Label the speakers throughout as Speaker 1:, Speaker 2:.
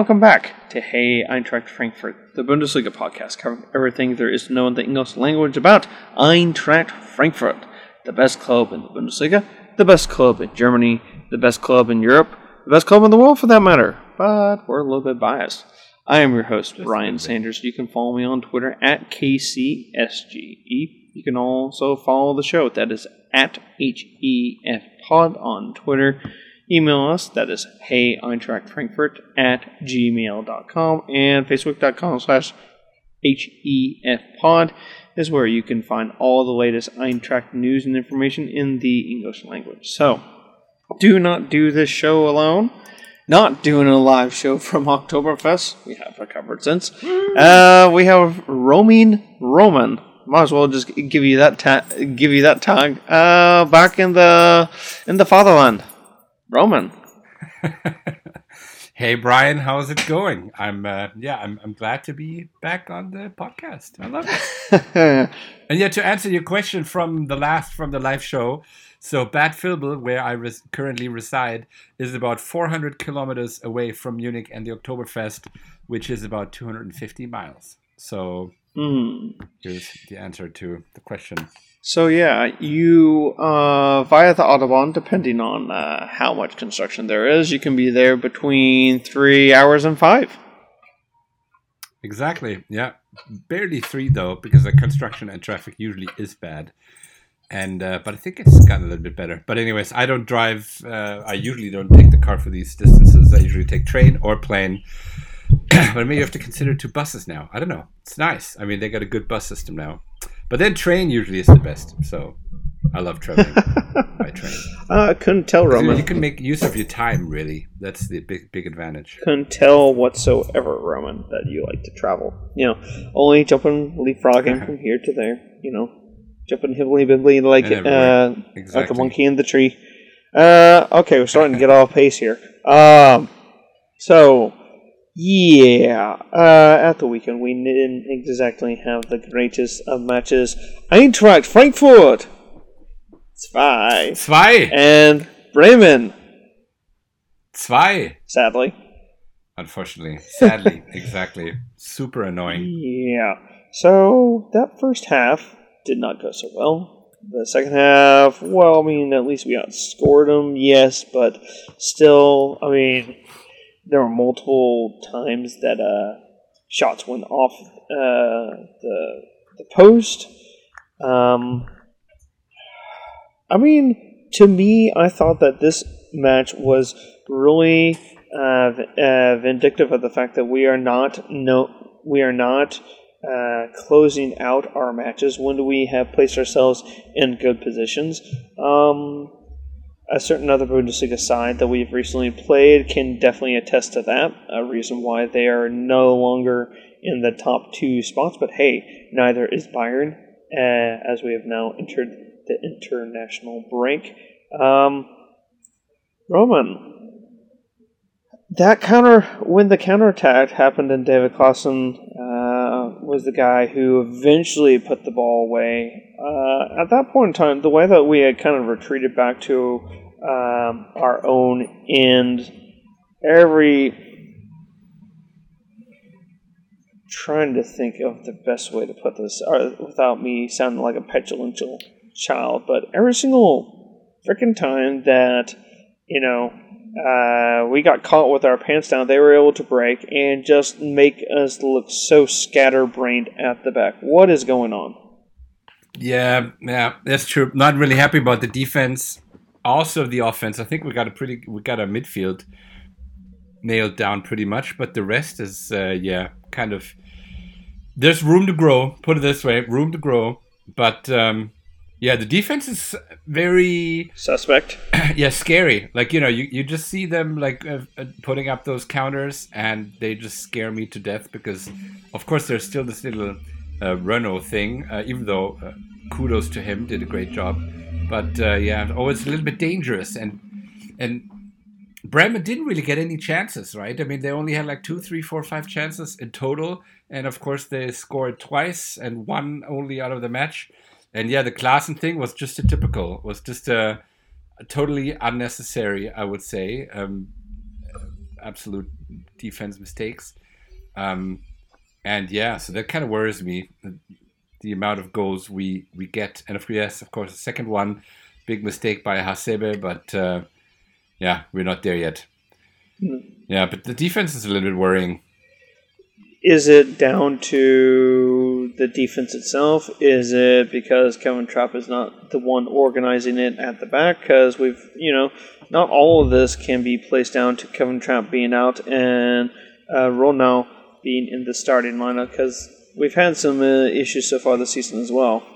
Speaker 1: welcome back to Hey Eintracht Frankfurt, the Bundesliga podcast covering everything there is to know in the English language about Eintracht Frankfurt, the best club in the Bundesliga, the best club in Germany, the best club in Europe, the best club in the world for that matter. But we're a little bit biased. I am your host,
Speaker 2: Just a
Speaker 1: Brian. Sanders. You can follow me on Twitter at KCSGE. You can also follow the show. That is at HEF Pod on Twitter. Email us. That is hey Eintracht Frankfurt at gmail.com and facebook.com slash HEF Pod is where you can find all the latest Eintracht news and information in the English language. So, do not do this show alone. Not doing a live show from Oktoberfest. We have recovered since. Uh, we have roaming Roman. Might as well just give you that ta- give you that tag. Uh, back in the in the fatherland, Roman.
Speaker 2: hey Brian, how's it going? I'm uh, yeah, I'm I'm glad to be back on the podcast. I love it. And yeah, to answer your question from the last from the live show, so Bad Vilbel, where I res- currently reside, is about 400 kilometers away from Munich and the Oktoberfest, which is about 250 miles. So
Speaker 1: Hmm.
Speaker 2: here's the answer to the question.
Speaker 1: So yeah, you uh, via the autobahn, depending on uh, how much construction there is, you can be there between three hours and five.
Speaker 2: Exactly. Yeah, barely three though, because the construction and traffic usually is bad. And uh, but I think it's gotten a little bit better. But anyways, I don't drive. Uh, I usually don't take the car for these distances. I usually take train or plane. but maybe you have to consider two buses now. I don't know. It's nice. I mean, they got a good bus system now. But then train usually is the best. So I love traveling by train.
Speaker 1: Uh, I couldn't tell, Roman.
Speaker 2: you can make use of your time. Really, that's the big big advantage.
Speaker 1: couldn't tell whatsoever, Roman, that you like to travel. You know, only jumping, leapfrogging from here to there. You know, jumping hibbly bibbly like uh,
Speaker 2: everywhere.
Speaker 1: like a monkey in the tree. Uh, okay, we're starting to get off pace here. Um, so yeah, uh, at the weekend we didn't exactly have the greatest of matches. Eintracht Frankfurt, zwei,
Speaker 2: Zwei,
Speaker 1: and Bremen.
Speaker 2: zwei.
Speaker 1: Sadly,
Speaker 2: Unfortunately, sadly, exactly. Super annoying.
Speaker 1: Yeah. So that first half did not go so well. The second half, well, I mean, at least we outscored them, yes, but still, I mean, there were multiple times that uh, shots went off uh, the the post. Um, I mean, to me, I thought that this match was really uh, uh, vindictive of the fact that we are not no we are not uh, closing out our matches when do we have placed ourselves in good positions. Um, a certain other Bundesliga side that we've recently played can definitely attest to that. A reason why they are no longer in the top two spots, but hey, neither is Bayern, uh, as we have now entered the international break. Um, Roman, that counter when the counterattack happened and David Klaassen was the guy who eventually put the ball away. Uh, at that point in time, the way that we had kind of retreated back to um, our own end, every trying to think of the best way to put this or without me sounding like a petulant child, but every single freaking time that you know uh, we got caught with our pants down, they were able to break and just make us look so scatterbrained at the back. What is going on?
Speaker 2: Yeah, yeah, that's true. Not really happy about the defense. Also, the offense. I think we got a pretty, we got a midfield nailed down pretty much, but the rest is, uh, yeah, kind of. There's room to grow. Put it this way, room to grow. But um, yeah, the defense is very
Speaker 1: Suspect.
Speaker 2: yeah scary. Like you know you, you just see them like uh, uh, putting up those counters and they just scare me to death because of course there's still this little uh, Rønnow thing uh, even though uh, kudos to him did a great job. But uh, yeah always a little bit dangerous. And and Bremen didn't really get any chances right? I mean they only had like two three four five chances in total. And of course they scored twice and one only out of the match and yeah the Klaassen thing was just a typical was just a totally unnecessary, I would say. Um, absolute defense mistakes. Um, and yeah, so that kind of worries me. The, the, amount of goals we we get, and of course, yes, of course, the second one, big mistake by Hasebe, but uh, yeah, we're not there yet. Mm. Yeah, but the defense is a little bit worrying.
Speaker 1: Is it down to the defense itself? Is it because Kevin Trapp is not the one organizing it at the back? Because we've, you know, not all of this can be placed down to Kevin Trapp being out and uh, Rønnow being in the starting lineup because we've had some uh, issues so far this season as well.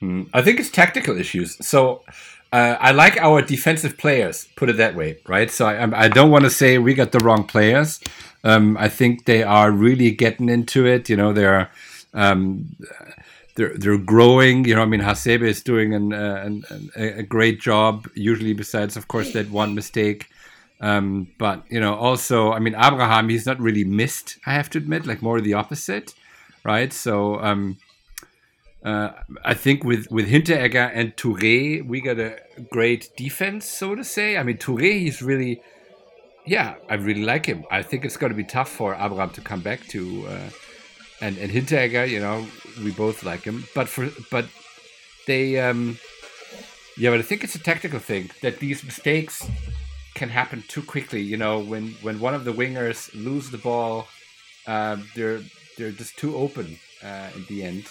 Speaker 2: Hmm. I think it's tactical issues. So uh, I like our defensive players, put it that way, right? So I, I don't want to say we got the wrong players. Um, I think they are really getting into it. You know, they're um, they're they're growing. You know, I mean, Hasebe is doing an, uh, an, a great job. Usually, besides of course that one mistake. Um, but you know, also, I mean, Abraham, he's not really missed. I have to admit, like more the opposite, right? So um, uh, I think with with Hinteregger and Touré, we got a great defense, so to say. I mean, Touré, he's really, yeah, I really like him. I think it's going to be tough for Abraham to come back to, uh, and and Hinteregger, you know, we both like him, but for but they, um, yeah, but I think it's a tactical thing that these mistakes can happen too quickly. You know, when when one of the wingers lose the ball, uh, they're they're just too open uh, in the end.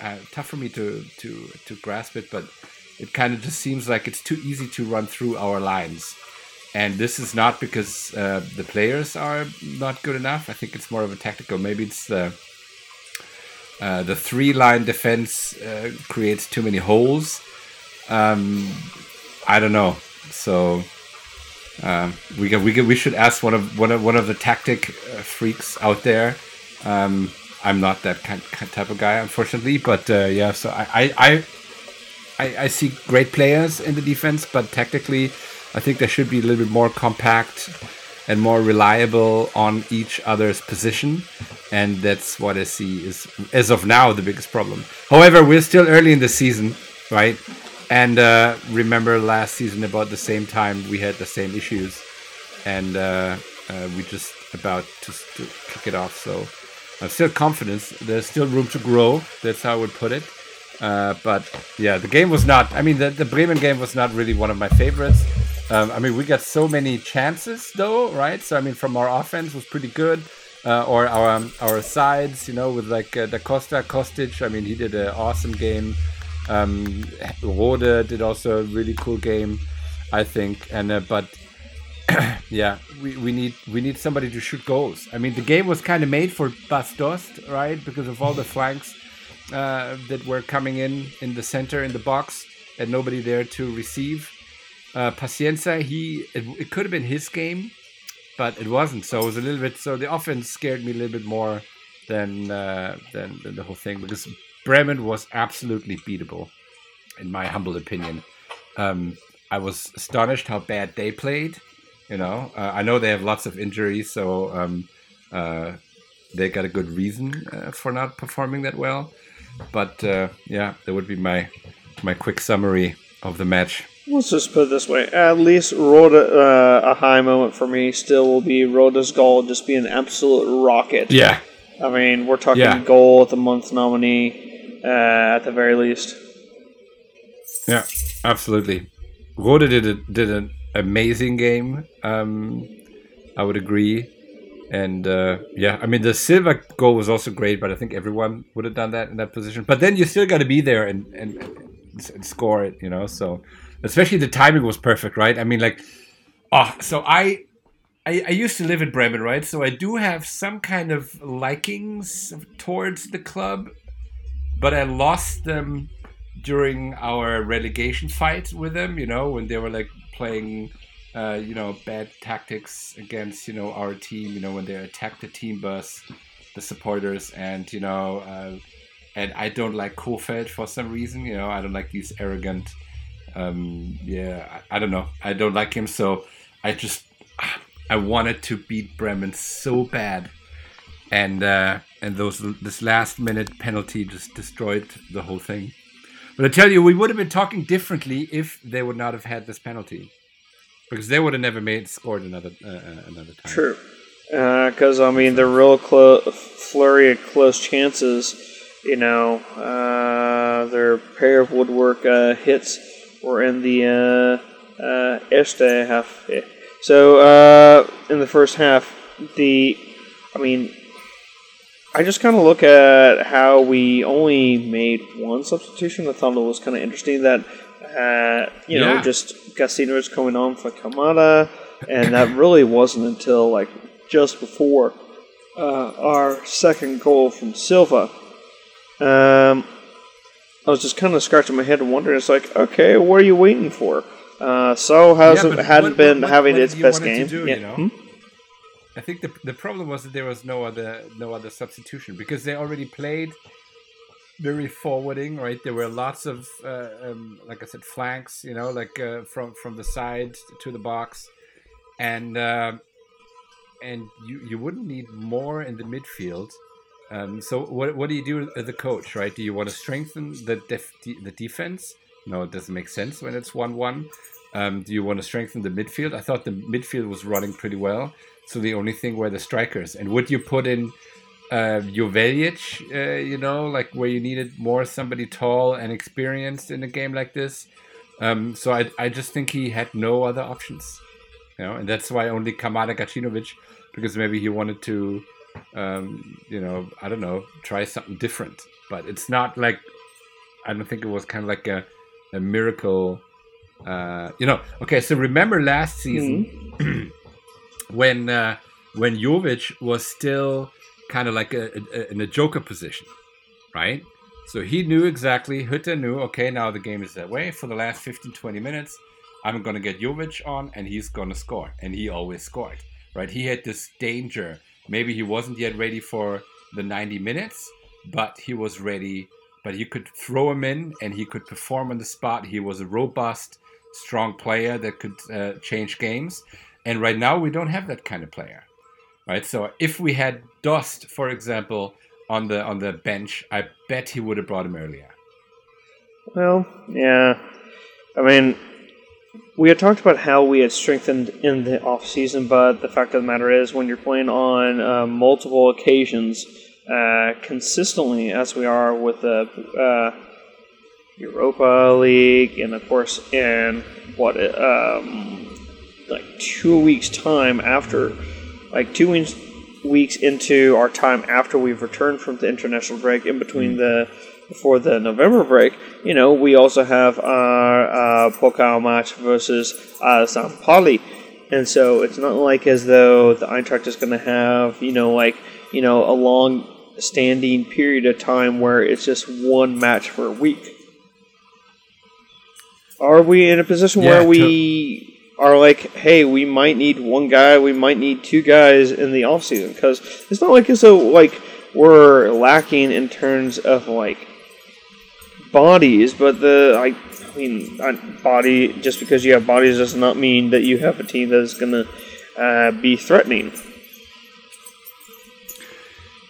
Speaker 2: Uh, tough for me to to to grasp it, but it kind of just seems like it's too easy to run through our lines. And this is not because uh, the players are not good enough. I think it's more of a tactical. Maybe it's the uh, the three line defense uh, creates too many holes. Um, I don't know. So uh, we we we should ask one of one of one of the tactic uh, freaks out there. Um, I'm not that kind, type of guy, unfortunately. But uh, yeah, so I, I, I, I see great players in the defense, but tactically, I think they should be a little bit more compact and more reliable on each other's position. And that's what I see is, as of now, the biggest problem. However, we're still early in the season, right? And uh, remember last season, about the same time, we had the same issues. And uh, uh we just about to, to kick it off. So I'm still confident. There's still room to grow. That's how I would put it. Uh, but yeah, the game was not. I mean, the, the Bremen game was not really one of my favorites. Um, I mean, we got so many chances though, right? So I mean, from our offense was pretty good, uh, or our um, our sides, you know, with like uh, Da Costa, Kostic. I mean, he did an awesome game. Um, Rode did also a really cool game, I think. And uh, but yeah, we, we need we need somebody to shoot goals. I mean, the game was kind of made for Bas Dost, right? Because of all the flanks uh, that were coming in in the center in the box, and nobody there to receive. Uh, Paciência, he it, it could have been his game, but it wasn't. So it was a little bit. So the offense scared me a little bit more than uh, than, than the whole thing because Bremen was absolutely beatable, in my humble opinion. Um, I was astonished how bad they played you know, uh, I know they have lots of injuries, so um, uh, they got a good reason uh, for not performing that well. But uh, yeah, that would be my my quick summary of the match.
Speaker 1: Let's just put it this way: at least Rode, uh, a high moment for me still will be Rode's goal just be an absolute rocket.
Speaker 2: Yeah,
Speaker 1: I mean we're talking yeah. goal of the month nominee uh, at the very least.
Speaker 2: Yeah, absolutely. Rode did a, did an amazing game. Um, I would agree. And uh, yeah, I mean the Silva goal was also great, but I think everyone would have done that in that position. But then you still got to be there and, and, and score it, you know. So especially the timing was perfect, right? I mean, like, oh, so I, I, I used to live in Bremen, right? So I do have some kind of likings towards the club, but I lost them during our relegation fight with them. You know, when they were like playing uh, you know bad tactics against you know our team you know when they attack the team bus the supporters and you know uh, and I don't like Kohfeldt for some reason you know I don't like these arrogant. Um, yeah I, I don't know. I don't like him so I just I wanted to beat Bremen so bad. And uh, and those this last minute penalty just destroyed the whole thing but I tell you, we would have been talking differently if they would not have had this penalty. because they would have never made scored another uh, uh another time.
Speaker 1: True, because uh, I mean the real clo- flurry of close chances. You know, uh, their pair of woodwork uh, hits were in the uh, Erste half. So in the first half, the I mean, I just kind of look at how we only made one substitution. I thought it was kind of interesting that uh, you know
Speaker 2: just
Speaker 1: just Casinos coming on for Kamada, and that really wasn't until like just before uh, our second goal from Silva. Um, I was just kind of scratching my head and wondering, it's like, okay, what are you waiting for? Uh, so hasn't
Speaker 2: but
Speaker 1: hadn't
Speaker 2: what-
Speaker 1: been
Speaker 2: what-
Speaker 1: having
Speaker 2: what
Speaker 1: its best game.
Speaker 2: do,
Speaker 1: yeah.
Speaker 2: you know?
Speaker 1: Hmm?
Speaker 2: I think the the problem was that there was no other no other substitution because they already played very forwarding, right? There were lots of uh, um, like I said flanks, you know, like uh, from from the side to the box, and uh, and you you wouldn't need more in the midfield. Um, so what what do you do as a coach, right? Do you want to strengthen the def- the defense? No, it doesn't make sense when it's one one. Um, do you want to strengthen the midfield? I thought the midfield was running pretty well. So the only thing were the strikers. And would you put in uh, Joveljic, uh, you know, like where you needed more somebody tall and experienced in a game like this? Um, so I, I just think he had no other options, you know, and that's why only Kamada Gacinovic, because maybe he wanted to, um, you know, I don't know, try something different. But it's not like I don't think it was kind of like a, a miracle. Uh, you know, okay. So remember last season when uh, when Jovic was still kind of like a, a, in a joker position, right? So he knew exactly, Hütter knew, okay, now the game is that way. For the last 15, 20 minutes, I'm going to get Jovic on and he's going to score. And he always scored, right? He had this danger. Maybe he wasn't yet ready for the 90 minutes, but he was ready. But you could throw him in and he could perform on the spot. He was a robust, strong player that could uh, change games. And right now, we don't have that kind of player, right? So if we had Dost, for example, on the on the bench, I bet he would have brought him earlier.
Speaker 1: Well, yeah. I mean, we had talked about how we had strengthened in the off season, but the fact of the matter is, when you're playing on uh, multiple occasions uh, consistently, as we are with the uh, Europa League, and of course in what um, like two weeks time after, like two weeks weeks into our time after we've returned from the international break, in between the before the November break, you know, we also have our uh, Pokal match versus uh, St. Pauli. And so it's not like as though the Eintracht is going to have, you know, like, you know, a long standing period of time where it's just one match for a week. Are we in a position
Speaker 2: Yeah,
Speaker 1: where we are like, hey, we might need one guy, we might need two guys in the off season? Because it's not like as though like we're lacking in terms of like bodies, but the I, I mean, body just because you have bodies does not mean that you have a team that is to uh, be threatening.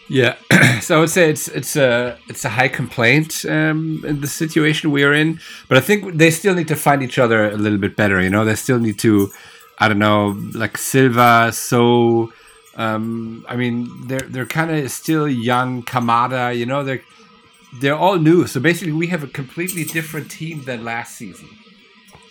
Speaker 2: Yeah, so I would say it's it's a it's a high complaint um, in the situation we are in, but I think they still need to find each other a little bit better. You know, they still need to, I don't know, like Silva. So, um, I mean, they're they're kind of still young. Kamada, you know, they're they're all new. So basically, we have a completely different team than last season,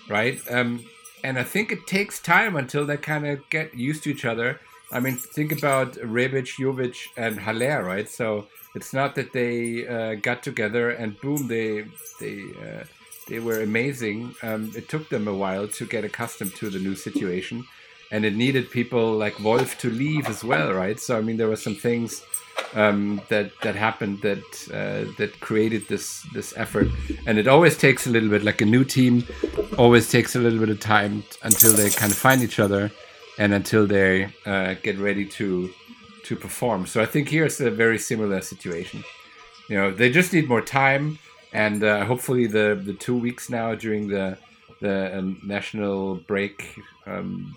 Speaker 2: right? Um, and I think it takes time until they kind of get used to each other. I mean, think about Rebic, Jovic, and Haller, right? So it's not that they uh, got together and boom, they they uh, they were amazing. Um, it took them a while to get accustomed to the new situation, and it needed people like Wolf to leave as well, right? So I mean, there were some things um, that that happened that uh, that created this this effort, and it always takes a little bit. Like a new team, always takes a little bit of time until they kind of find each other, and until they uh, get ready to to perform. So I think here's a very similar situation. You know, they just need more time, and uh, hopefully the the two weeks now during the the um, national break, um,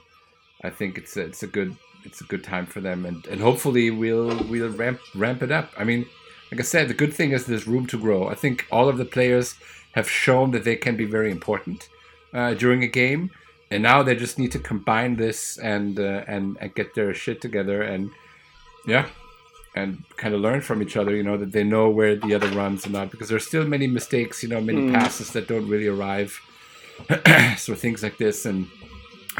Speaker 2: I think it's a, it's a good it's a good time for them, and, and hopefully we'll we'll ramp ramp it up. I mean, like I said, the good thing is there's room to grow. I think all of the players have shown that they can be very important uh, during a game. And now they just need to combine this and uh, and and get their shit together and yeah and kind of learn from each other you know that they know where the other runs and not because there's still many mistakes you know many mm. passes that don't really arrive. So things like this and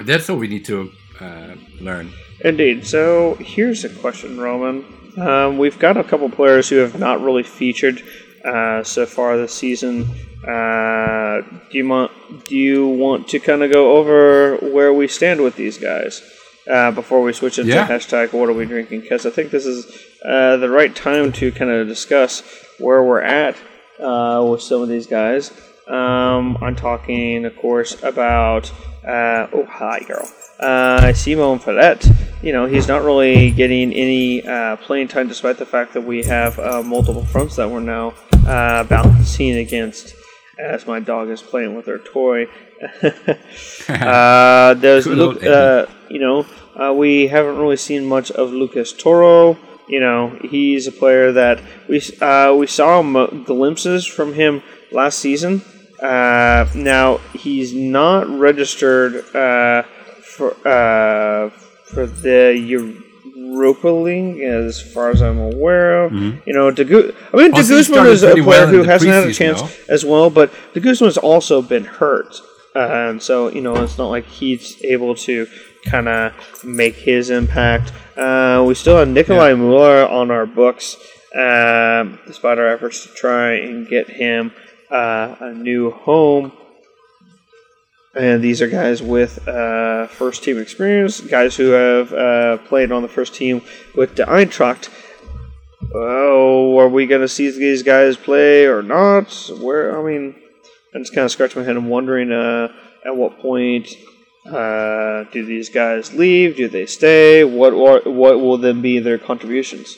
Speaker 2: that's what we need to uh, learn.
Speaker 1: Indeed. So here's a question roman. Um, we've got a couple players who have not really featured uh, so far this season uh, do you want do you want to kind of go over where we stand with these guys uh, before we switch into yeah. hashtag What are we drinking? Because I think this is uh, the right time to kind of discuss where we're at uh, with some of these guys. Um, I'm talking, of course, about uh, oh hi girl, Simon Falette. You know he's not really getting any playing time, despite the fact that we have multiple fronts that we're now balancing against as my dog is playing with her toy. uh, there's Luke, uh, you know, uh, we haven't really seen much of Lucas Torró. You know, he's a player that we uh, we saw glimpses from him last season. Uh, now he's not registered uh, for for the Europa League, as far as I'm aware of. Mm-hmm. You know, De I mean, De Guzman is a player well who hasn't had a chance though. as well, but De Guzman's also been hurt. Uh, and so, you know, it's not like he's able to kind of make his impact. Uh, we still have Nicolai yeah. Mueller on our books, uh, despite our efforts to try and get him uh, a new home. And these are guys with uh, first team experience, guys who have uh, played on the first team with the Eintracht. Oh, are we going to see these guys play or not? Where I mean, I'm just kind of scratching my head and wondering uh, at what point uh, do these guys leave? Do they stay? What what will then be their contributions?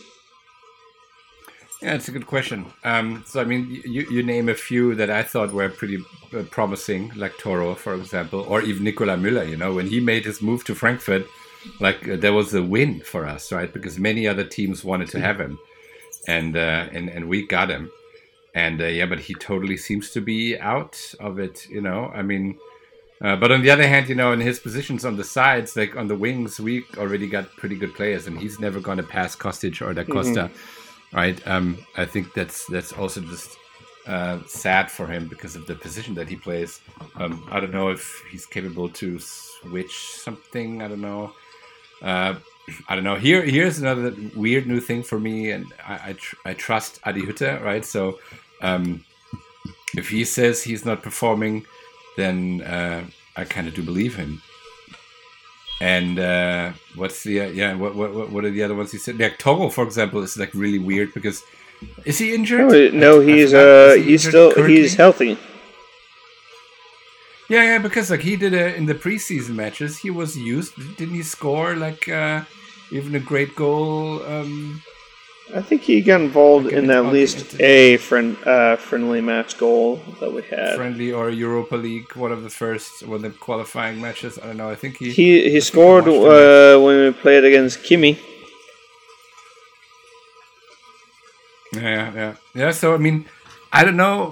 Speaker 2: Yeah, it's a good question. Um, so, I mean, you, you name a few that I thought were pretty uh, promising, like Torró, for example, or even Nicolai Müller. You know, when he made his move to Frankfurt, like uh, there was a win for us, right? Because many other teams wanted to have him, and uh, and and we got him. And uh, yeah, but he totally seems to be out of it. You know, I mean. Uh, but on the other hand, you know, in his positions on the sides, like on the wings, we already got pretty good players, and he's never going to pass Kostic or Da Costa. Mm-hmm right? Um, I think that's that's also just uh, sad for him because of the position that he plays. Um, I don't know if he's capable to switch something. I don't know. Uh, I don't know. Here, here's another weird new thing for me, and I I, tr- I trust Adi Hütter, right? So, um, if he says he's not performing, then uh, I kind of do believe him. And uh, what's the uh, yeah? What, what what are the other ones he said? Like Torró, for example, is like really weird because is he injured?
Speaker 1: No, no he's uh he he's still currently? he's healthy.
Speaker 2: Yeah, yeah, because like he did a, in the preseason matches, he was used. Didn't he score like uh, even a great goal? Um,
Speaker 1: I think he got involved okay, in at least a friend uh, friendly match goal that we had.
Speaker 2: Friendly or Europa League, one of the first, one of the qualifying matches. I don't know. I think he
Speaker 1: he, he scored uh, when we played against Kimi.
Speaker 2: Yeah, yeah, yeah. So I mean, I don't know.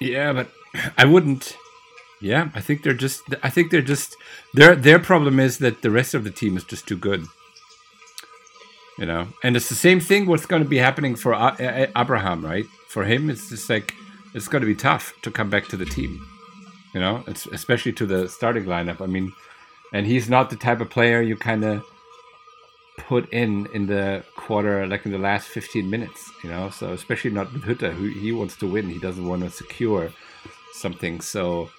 Speaker 2: Yeah, but I wouldn't. Yeah, I think they're just. I think they're just. Their their problem is that the rest of the team is just too good you know? And it's the same thing what's going to be happening for abraham right? For him it's just like it's going to be tough to come back to the team you know? It's especially to the starting lineup i mean and he's not the type of player you kind of put in in the quarter like in the last 15 minutes you know? So especially not with Hütter who he wants to win he doesn't want to secure something so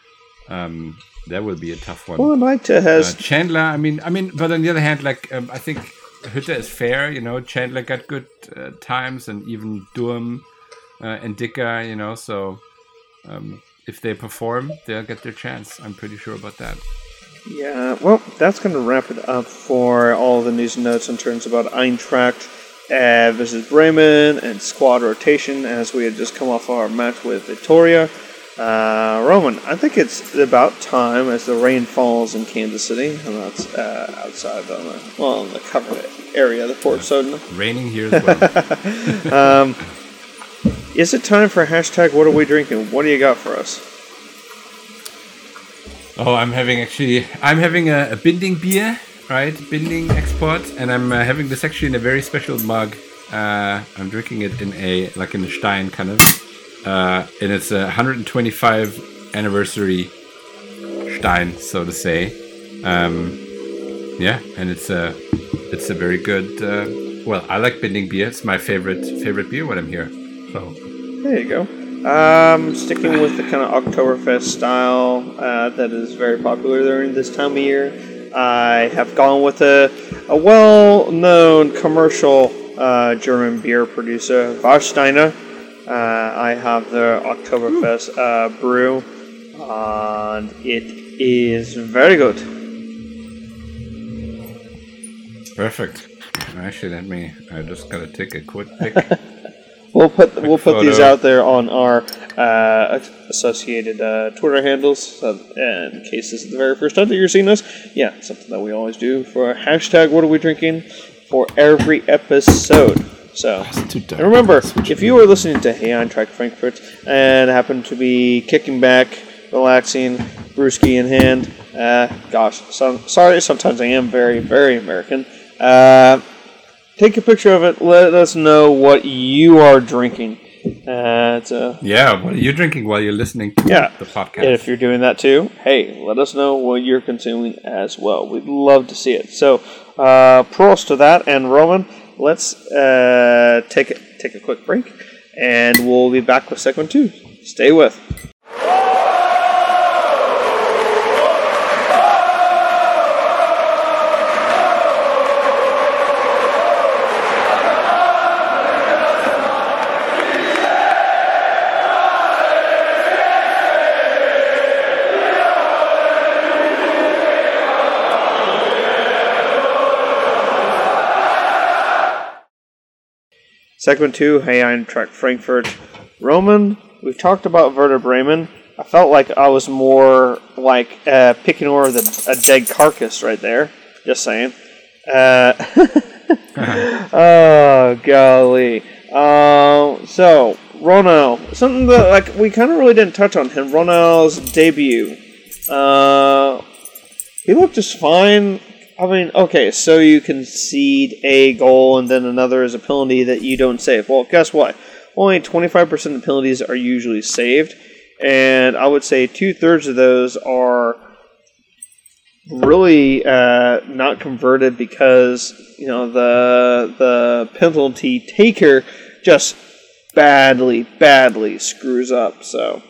Speaker 2: um that will be a tough one.
Speaker 1: Well Maita has
Speaker 2: uh, Chandler I mean I mean but on the other hand like um, I think Hütter is fair, you know. Chandler got good uh, times, and even Durm uh, and Dicker, you know. So um, if they perform, they'll get their chance. I'm pretty sure about that.
Speaker 1: Yeah, well, that's going to wrap it up for all the news and notes in terms about Eintracht uh, versus Bremen and squad rotation as we had just come off our match with Vitória. Uh, Roman, I think it's about time as the rain falls in Kansas City, and that's uh, outside on the well, in the covered area, the Port Soda.
Speaker 2: Raining here as well. um,
Speaker 1: is it time for hashtag What are we drinking? What do you got for us?
Speaker 2: Oh, I'm having actually, I'm having a, a binding beer, right? Binding export, and I'm uh, having this actually in a very special mug. Uh, I'm drinking it in a like in a Stein kind of, uh, and it's a 125 anniversary Stein, so to say. Um, yeah, and it's a it's a very good. Uh, well, I like binding beer. It's my favorite favorite beer when I'm here. So
Speaker 1: There you go. Um, sticking with the kind of Oktoberfest style uh, that is very popular during this time of year, I have gone with a, a well known commercial uh, German beer producer, Warsteiner. Uh, I have the Oktoberfest uh, brew, and it is very good.
Speaker 2: perfect. Actually, let me. I just gotta take a quick pic.
Speaker 1: We'll put we'll put these out there on our uh, associated uh, Twitter handles, so, in case this is the very first time that you're seeing us. Yeah, something that we always do for hashtag What are we drinking for every episode. So
Speaker 2: too dark.
Speaker 1: and remember, if you are listening to Hey Eintracht Frankfurt and happen to be kicking back, relaxing, brewski in hand, uh, gosh, so, sorry, sometimes I am very very American. Uh, take a picture of it. Let us know what you are drinking. Uh, uh,
Speaker 2: Yeah, what are you drinking while you're listening to
Speaker 1: Yeah.
Speaker 2: the podcast?
Speaker 1: and if you're doing that too, hey, let us know what you're consuming as well. We'd love to see it. So, uh, prost to that. And Roman, let's uh, take take a quick break, and we'll be back with segment two. Stay with. Segment two, Hey I'm Eintracht Frankfurt. Roman, we've talked about Werder Bremen. I felt like I was more like uh, picking over the, a dead carcass right there. Just saying. Uh, oh, golly. Uh, so, Rønnow, something that like we kind of really didn't touch on him. Rønnow's debut. Uh, he looked just fine. I mean, okay, so you concede a goal and then another is a penalty that you don't save. Well, guess what? Only 25% of penalties are usually saved, and I would say two thirds of those are really uh, not converted because you know the the penalty taker just badly, badly screws up. So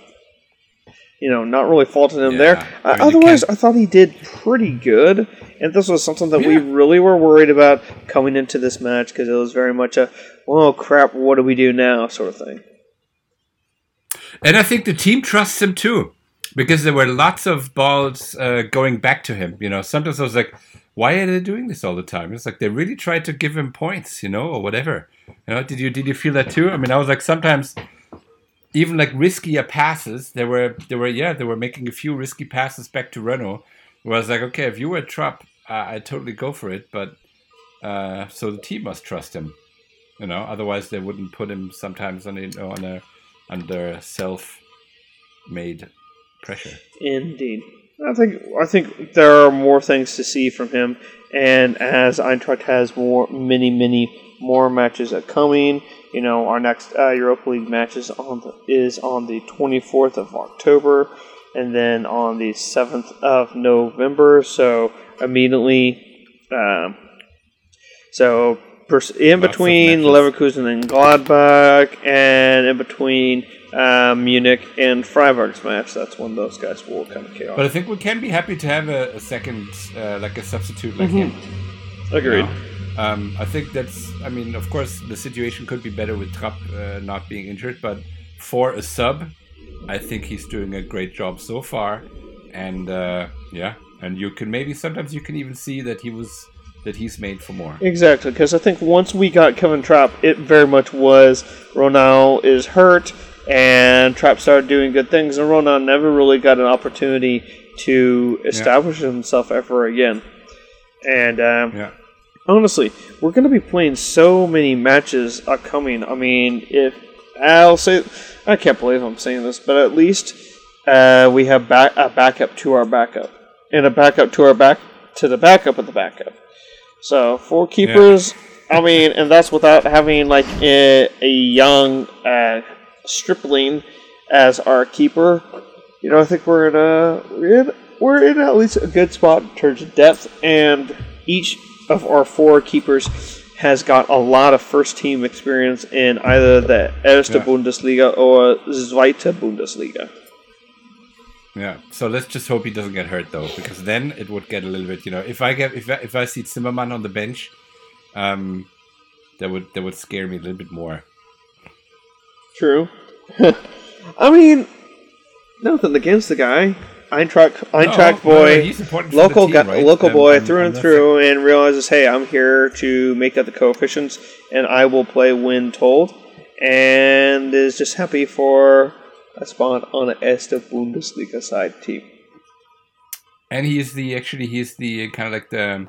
Speaker 1: you know, not really faulting him
Speaker 2: Yeah,
Speaker 1: there.
Speaker 2: I
Speaker 1: Uh,
Speaker 2: mean,
Speaker 1: otherwise, I thought he did pretty good, and this was something that we really were worried about coming into this match because it was very much a, "Oh crap, what do we do now?" sort of thing.
Speaker 2: And I think the team trusts him too, because there were lots of balls uh, going back to him. You know, sometimes I was like, why are they doing this all the time? It's like they really tried to give him points, you know, or whatever. You know, did you did you feel that too? I mean, I was like sometimes even like riskier passes. They were they were yeah they were making a few risky passes back to Rønnow. Where I was like, okay, if you were Trapp, uh, I'd totally go for it. But uh, so the team must trust him, you know. Otherwise, they wouldn't put him sometimes on on a under self-made pressure.
Speaker 1: Indeed. I think I think there are more things to see from him, and as Eintracht has more, many, many more matches coming, You know, our next uh, Europa League match is on the, is on the twenty fourth of October, and then on the seventh of November. So immediately, um, so pers- in between. Leverkusen and Gladbach, and in between uh, Munich and Freiburg's match. That's when those guys will kind of kick
Speaker 2: But I think we can be happy to have a, a second, uh, like a substitute like him. you
Speaker 1: Agreed.
Speaker 2: know? Um, I think that's. I mean, of course, the situation could be better with Trapp uh, not being injured, but for a sub, I think he's doing a great job so far. And uh, yeah, and you can maybe sometimes you can even see that he was that he's made for more.
Speaker 1: Exactly, because I think once we got Kevin Trapp, it very much was Rønnow is hurt, and Trapp started doing good things, and Rønnow never really got an opportunity to establish himself ever again. And um,
Speaker 2: Yeah.
Speaker 1: honestly, we're going to be playing so many matches upcoming. I mean, if I'll say, I can't believe I'm saying this, but at least uh, we have back a backup to our backup, and a backup to our back to the backup of the backup. So four keepers. I mean, and that's without having like a, a young uh, stripling as our keeper. You know, I think we're in a we're in, we're in at least a good spot in terms of depth, and each of our four keepers has got a lot of first team experience in either the Erste
Speaker 2: Yeah.
Speaker 1: Bundesliga or Zweite Bundesliga.
Speaker 2: Yeah. So let's just hope he doesn't get hurt though, because then it would get a little bit. You know, if I get if I, if I see Zimmermann on the bench, um, that would that would scare me a little bit more.
Speaker 1: True. I mean, nothing against the guy. Eintracht, Eintracht
Speaker 2: No, no,
Speaker 1: boy,
Speaker 2: important
Speaker 1: local
Speaker 2: the
Speaker 1: guy,
Speaker 2: right?
Speaker 1: local
Speaker 2: Um,
Speaker 1: boy
Speaker 2: I'm-
Speaker 1: through
Speaker 2: I'm
Speaker 1: and through, and realizes, hey, I'm here to make up the coefficients, and I will play when told, and is just happy for spot on an Erste Bundesliga side team.
Speaker 2: And he's the actually he's the kind of like the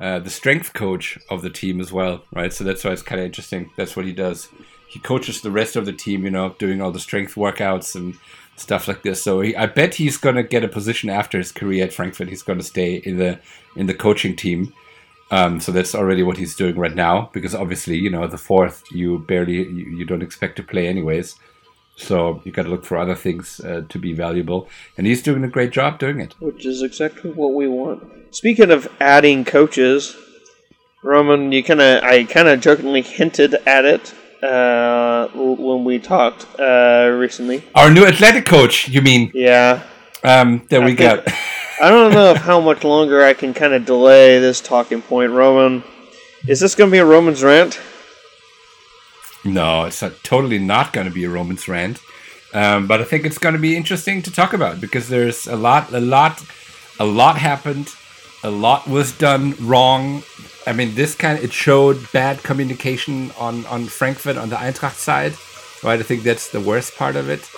Speaker 2: uh, the strength coach of the team as well, right? So that's why it's kind of interesting. That's what he does. He coaches the rest of the team, you know, doing all the strength workouts and stuff like this. So he, I bet he's gonna get a position after his career at Frankfurt. He's gonna stay in the in the coaching team. Um, so that's already what he's doing right now, because obviously, you know, the fourth you barely you, you don't expect to play anyways. So you got to look for other things uh, to be valuable, and he's doing a great job doing it.
Speaker 1: which is exactly what we want. Speaking of adding coaches, Roman, you kind of I kind of jokingly hinted at it uh, when we talked uh, recently.
Speaker 2: Our new athletic coach, you mean?
Speaker 1: Yeah,
Speaker 2: Um, there we
Speaker 1: I
Speaker 2: go.
Speaker 1: I don't know how much longer I can kind of delay this talking point, Roman. Is this going to be a Roman's rant?
Speaker 2: No, it's not, totally not going to be a Romans rant. Um, but I think it's going to be interesting to talk about because there's a lot, a lot, a lot happened. A lot was done wrong. I mean, this kind of, it showed bad communication on on Frankfurt on the Eintracht side, right? I think that's the worst part of it.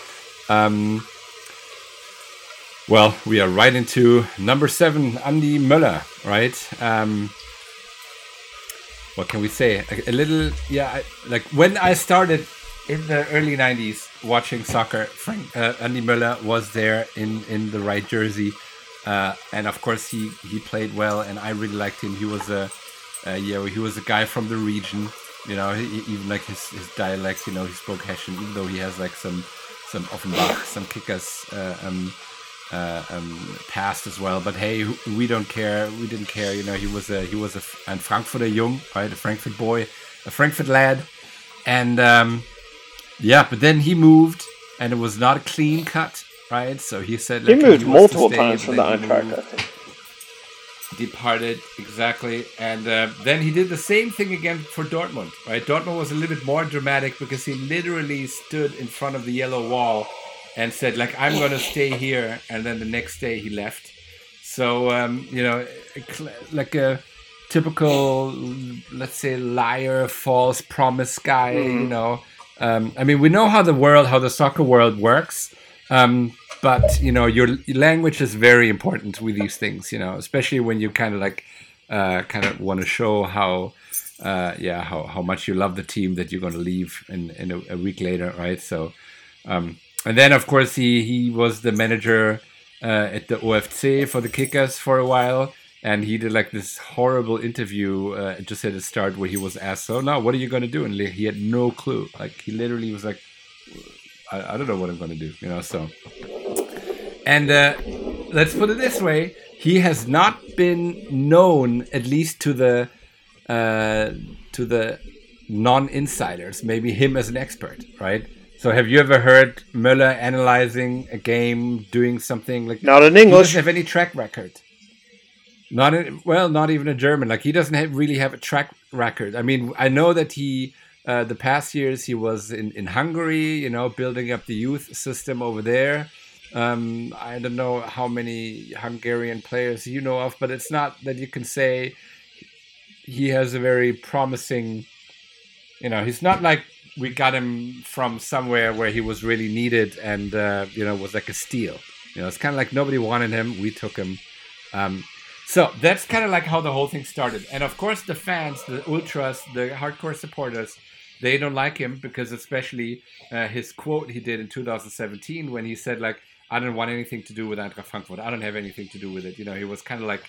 Speaker 2: Um, well, we are right into number seven, Andy Möller, right? Um, what can we say? A, a little, yeah. I, like when I started in the early '90s watching soccer, Frank uh, Andy Möller was there in in the right jersey, uh, and of course he he played well, and I really liked him. He was a uh, yeah, he was a guy from the region. You know, he, even like his, his dialect. You know, he spoke Hessian, even though he has like some some Offenbach, some kickers uh, um, uh, um, past as well. But hey, we don't care. We didn't care. You know, he was a he was a, ein Frankfurter Jung, right? A Frankfurt boy, a Frankfurt lad, and um, yeah. But then he moved, and it was not a clean cut, right? So he said
Speaker 1: He moved
Speaker 2: to
Speaker 1: multiple
Speaker 2: stay,
Speaker 1: times from the Eintracht, I think.
Speaker 2: departed exactly and uh, then he did the same thing again for dortmund right dortmund was a little bit more dramatic because he literally stood in front of the yellow wall and said like i'm gonna stay here. And then the next day he left. So um, you know like a typical let's say liar false promise guy you know. Um, i mean we know how the world how the soccer world works. Um, but you know your language is very important with these things you know especially when you kind of like uh, kind of want to show how uh, yeah how, how much you love the team that you're going to leave in, in a, a week later right? So um, and then of course he he was the manager uh, at the OFC for the Kickers for a while and he did like this horrible interview uh, just at the start where he was asked so now what are you going to do and he had no clue like he literally was like I, I don't know what I'm going to do you know so and uh, let's put it this way: he has not been known, at least to the uh, to the non-insiders. Maybe him as an expert, right? So, have you ever heard Möller analyzing a game, doing something like?
Speaker 1: Not in English.
Speaker 2: He doesn't have any track record. Not in, well, not even a German. Like he doesn't have, really have a track record. I mean, I know that he uh, the past years he was in in Hungary, you know, building up the youth system over there. Um, I don't know how many Hungarian players you know of, but it's not that you can say he has a very promising. You know, he's not like we got him from somewhere where he was really needed and uh, you know was like a steal. You know, it's kind of like nobody wanted him. We took him. Um, so that's kind of like how the whole thing started. And of course, the fans, the ultras, the hardcore supporters, they don't like him because, especially uh, his quote he did in 2017 when he said, like, I don't want anything to do with Eintracht Frankfurt. I don't have anything to do with it. You know, he was kind of like,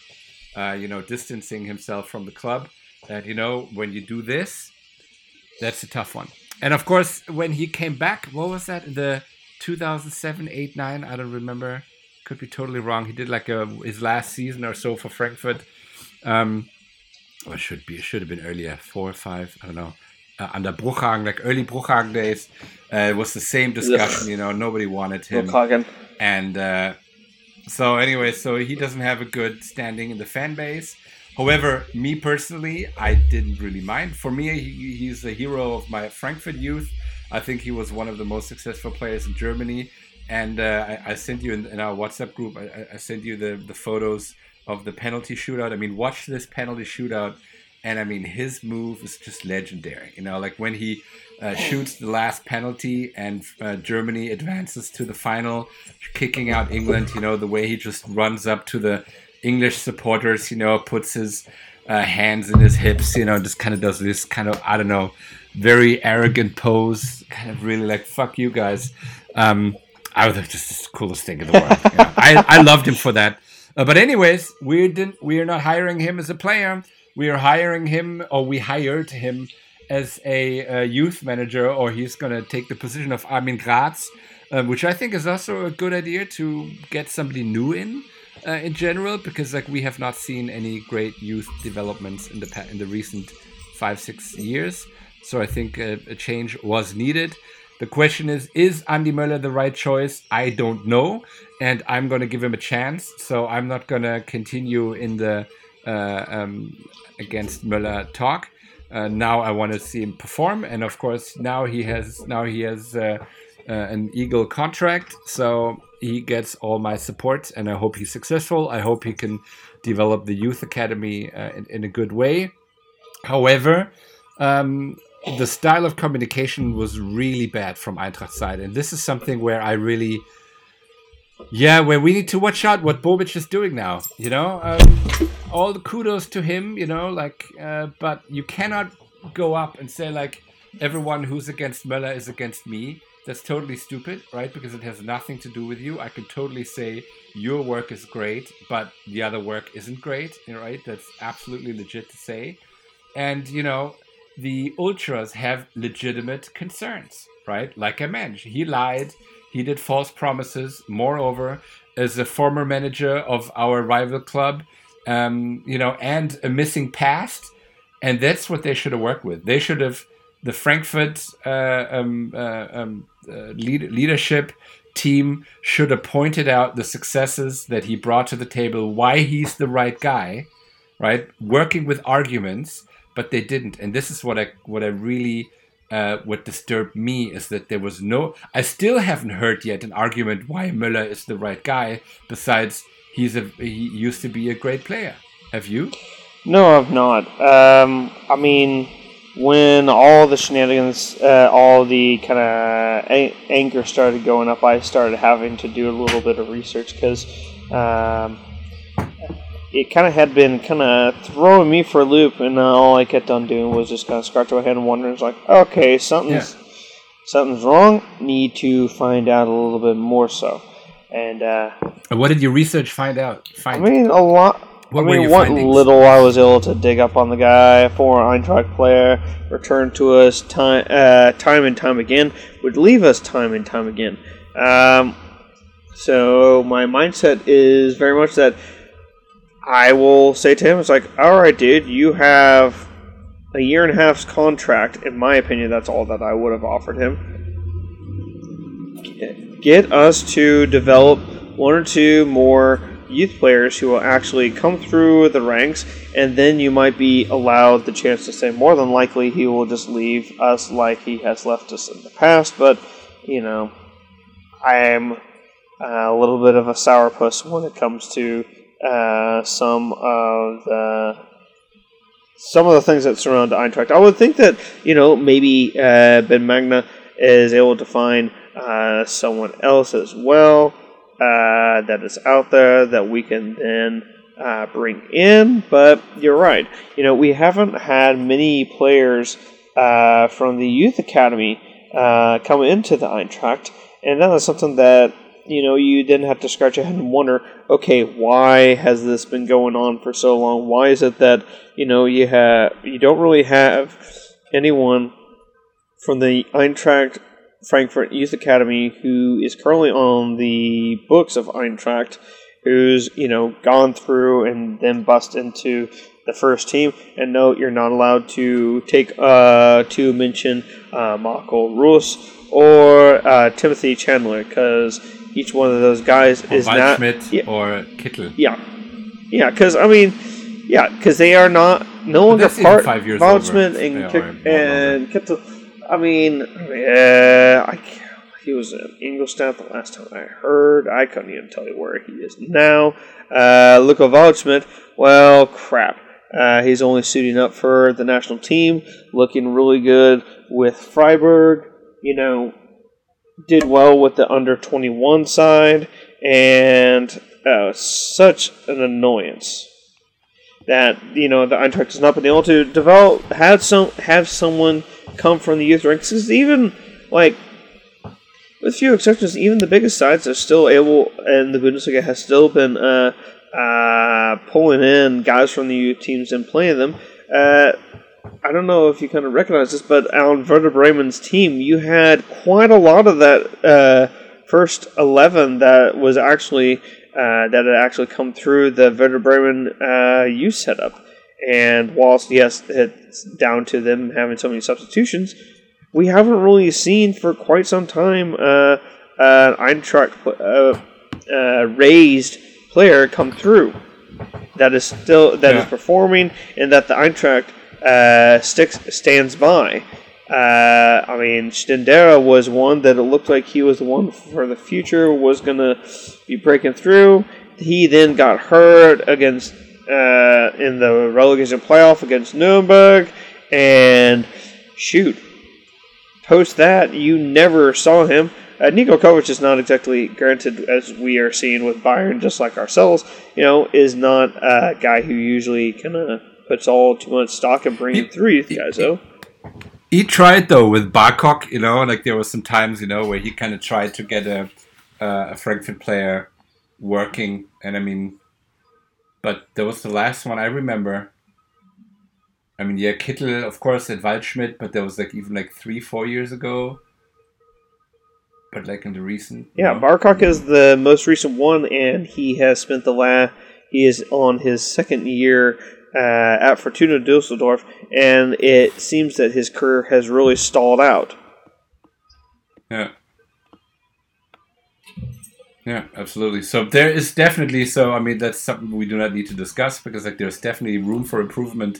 Speaker 2: uh, you know, distancing himself from the club. That you know, when you do this, that's a tough one. And of course, when he came back, what was that? In the 2007, 8, 9? I don't remember. Could be totally wrong. He did like a, his last season or so for Frankfurt. Um, or should be, it should have been earlier, four or five, I don't know. Uh, under Bruchhagen, like early Bruchhagen days, uh, it was the same discussion. You know, nobody wanted him.
Speaker 1: Bruchhagen.
Speaker 2: And uh, so, anyway, so he doesn't have a good standing in the fan base. However, me personally, I didn't really mind. For me, he, he's a hero of my Frankfurt youth. I think he was one of the most successful players in Germany. And uh, I, I, sent you in, in our WhatsApp group, I, I, sent you the, the photos of the penalty shootout. I mean, watch this penalty shootout. And I mean, his move is just legendary. You know, like when he uh, shoots the last penalty and uh, Germany advances to the final, kicking out England, you know, the way he just runs up to the English supporters, you know, puts his uh, hands in his hips, you know, just kind of does this kind of, I don't know, very arrogant pose, kind of really like, fuck you guys. Um, I was just the coolest thing in the world. I, I loved him for that. Uh, but anyways, we didn't, we are not hiring him as a player. We are hiring him, or we hired him as a, a youth manager, or he's going to take the position of Armin Kraaz, uh, which I think is also a good idea to get somebody new in uh, in general because like we have not seen any great youth developments in the in the recent five six years. So I think a, a change was needed. The question is, is Andy Möller the right choice? I don't know, and I'm to give him a chance. So I'm not to continue in the uh, um, against Möller talk. Uh, now I want to see him perform, and of course now he has now he has uh an Eagle contract. So he gets all my support, and I hope he's successful. I hope he can develop the youth academy uh, in, in, a good way. However, um, the style of communication was really bad from Eintracht's side, and this is something where I really, yeah, where we need to watch out what Bobic is doing now. You know, um, all the kudos to him. You know, like, uh, but you cannot go up and say like everyone who's against Möller is against me that's totally stupid, right? Because it has nothing to do with you. I could totally say your work is great, but the other work isn't great, right? That's absolutely legit to say. And, you know, the ultras have legitimate concerns, right? Like I mentioned, he lied, he did false promises. Moreover, as a former manager of our rival club, um, you know, and a missing past, and that's what they should have worked with. They should have the Frankfurt uh, um, uh, um, uh, lead, leadership team should have pointed out the successes that he brought to the table, why he's the right guy, right? Working with arguments, but they didn't. And this is what I what I really uh, what disturbed me is that there was no. I still haven't heard yet an argument why Möller is the right guy. Besides, he's a he used to be a great player. Have you?
Speaker 1: No, I've not. Um, I mean when all the shenanigans, uh, all the kind of a- anger started going up, I started having to do a little bit of research because um, it kind of had been kind of throwing me for a loop, and all I kept on doing was just kind of scratching my head and wondering, like, okay, something's yeah. something's wrong. Need to find out a little bit more. So, and uh,
Speaker 2: what did your research find out? Find
Speaker 1: I mean, a lot
Speaker 2: what
Speaker 1: I mean, what findings? little I was able to dig up on the guy, former Eintracht player, returned to us time, uh, time and time again, would leave us time and time again. Um, so my mindset is very much that I will say to him, "It's like, all right, dude, you have a year and a half's contract. In my opinion, that's all that I would have offered him. Get us to develop one or two more." Youth players who will actually come through the ranks, and then you might be allowed the chance to say more than likely he will just leave us like he has left us in the past. But, you know, I am a little bit of a sourpuss when it comes to uh, some of the some of the things that surround Eintracht. I would think that you know maybe uh, Ben Manga is able to find uh, someone else as well uh, that is out there that we can then uh, bring in. But you're right. You know, we haven't had many players uh, from the youth academy uh, come into the Eintracht, and that is something that you know, you then have to scratch your head and wonder, okay, why has this been going on for so long? Why is it that you know you have you don't really have anyone from the Eintracht Frankfurt Youth Academy who is currently on the books of Eintracht, who's you know gone through and then bust into the first team. And no, you're not allowed to take uh, to mention uh, Michael Russ or uh, Timothy Chandler because each one of those guys
Speaker 2: Or
Speaker 1: is not yeah,
Speaker 2: or Kittel.
Speaker 1: yeah, yeah. Because I mean, yeah, because they are not no longer part.
Speaker 2: five years
Speaker 1: Waldschmidt and
Speaker 2: Yeah,
Speaker 1: Kik-
Speaker 2: or more
Speaker 1: and Kittel. I mean, yeah, I he was in Ingolstadt the last time I heard. I couldn't even tell you where he is now. Uh, Luka. Well, crap. Uh, he's only suiting up for the national team, looking really good with Freiburg. You know, did well with the under 21 side, and uh, such an annoyance that you know the Eintracht has not been able to develop have some have someone come from the youth ranks. 'Cause even like with few exceptions, even the biggest sides are still able, and the Bundesliga has still been uh, uh, pulling in guys from the youth teams and playing them. Uh, I don't know if you kind of recognize this, but on Werder Bremen's team, you had quite a lot of that uh, first eleven that was actually uh, that had actually come through the Werder Bremen uh, youth setup. And whilst yes, it's down to them having so many substitutions, we haven't really seen for quite some time uh, an Eintracht uh, uh, raised player come through that is still that is
Speaker 2: Yeah.
Speaker 1: performing and that the Eintracht uh, sticks stands by. Uh, I mean, Stendera was one that it looked like he was the one for the future was going to be breaking through. He then got hurt against uh, in the relegation playoff against Nuremberg, and shoot, post that you never saw him. Uh, Niko Kovac is not exactly granted, as we are seeing with Bayern, just like ourselves. You know, is not a guy who usually kind of puts all too much stock in bringing through youth guys. Though,
Speaker 2: He tried though with Barkok, you know, like there was some times, you know, where he kind of tried to get a uh, a Frankfurt player working, and I mean, but that was the last one I remember. I mean, yeah, Kittel, of course, at Waldschmidt, but that was like even like three, four years ago. But like in the recent,
Speaker 1: yeah,
Speaker 2: know?
Speaker 1: Barkok is the most recent one, and he has spent the last. He is on his second year uh, at Fortuna Dusseldorf, and it seems that his career has really stalled out.
Speaker 2: Yeah. Yeah, absolutely. So there is definitely so I mean that's something we do not need to discuss because like there's definitely room for improvement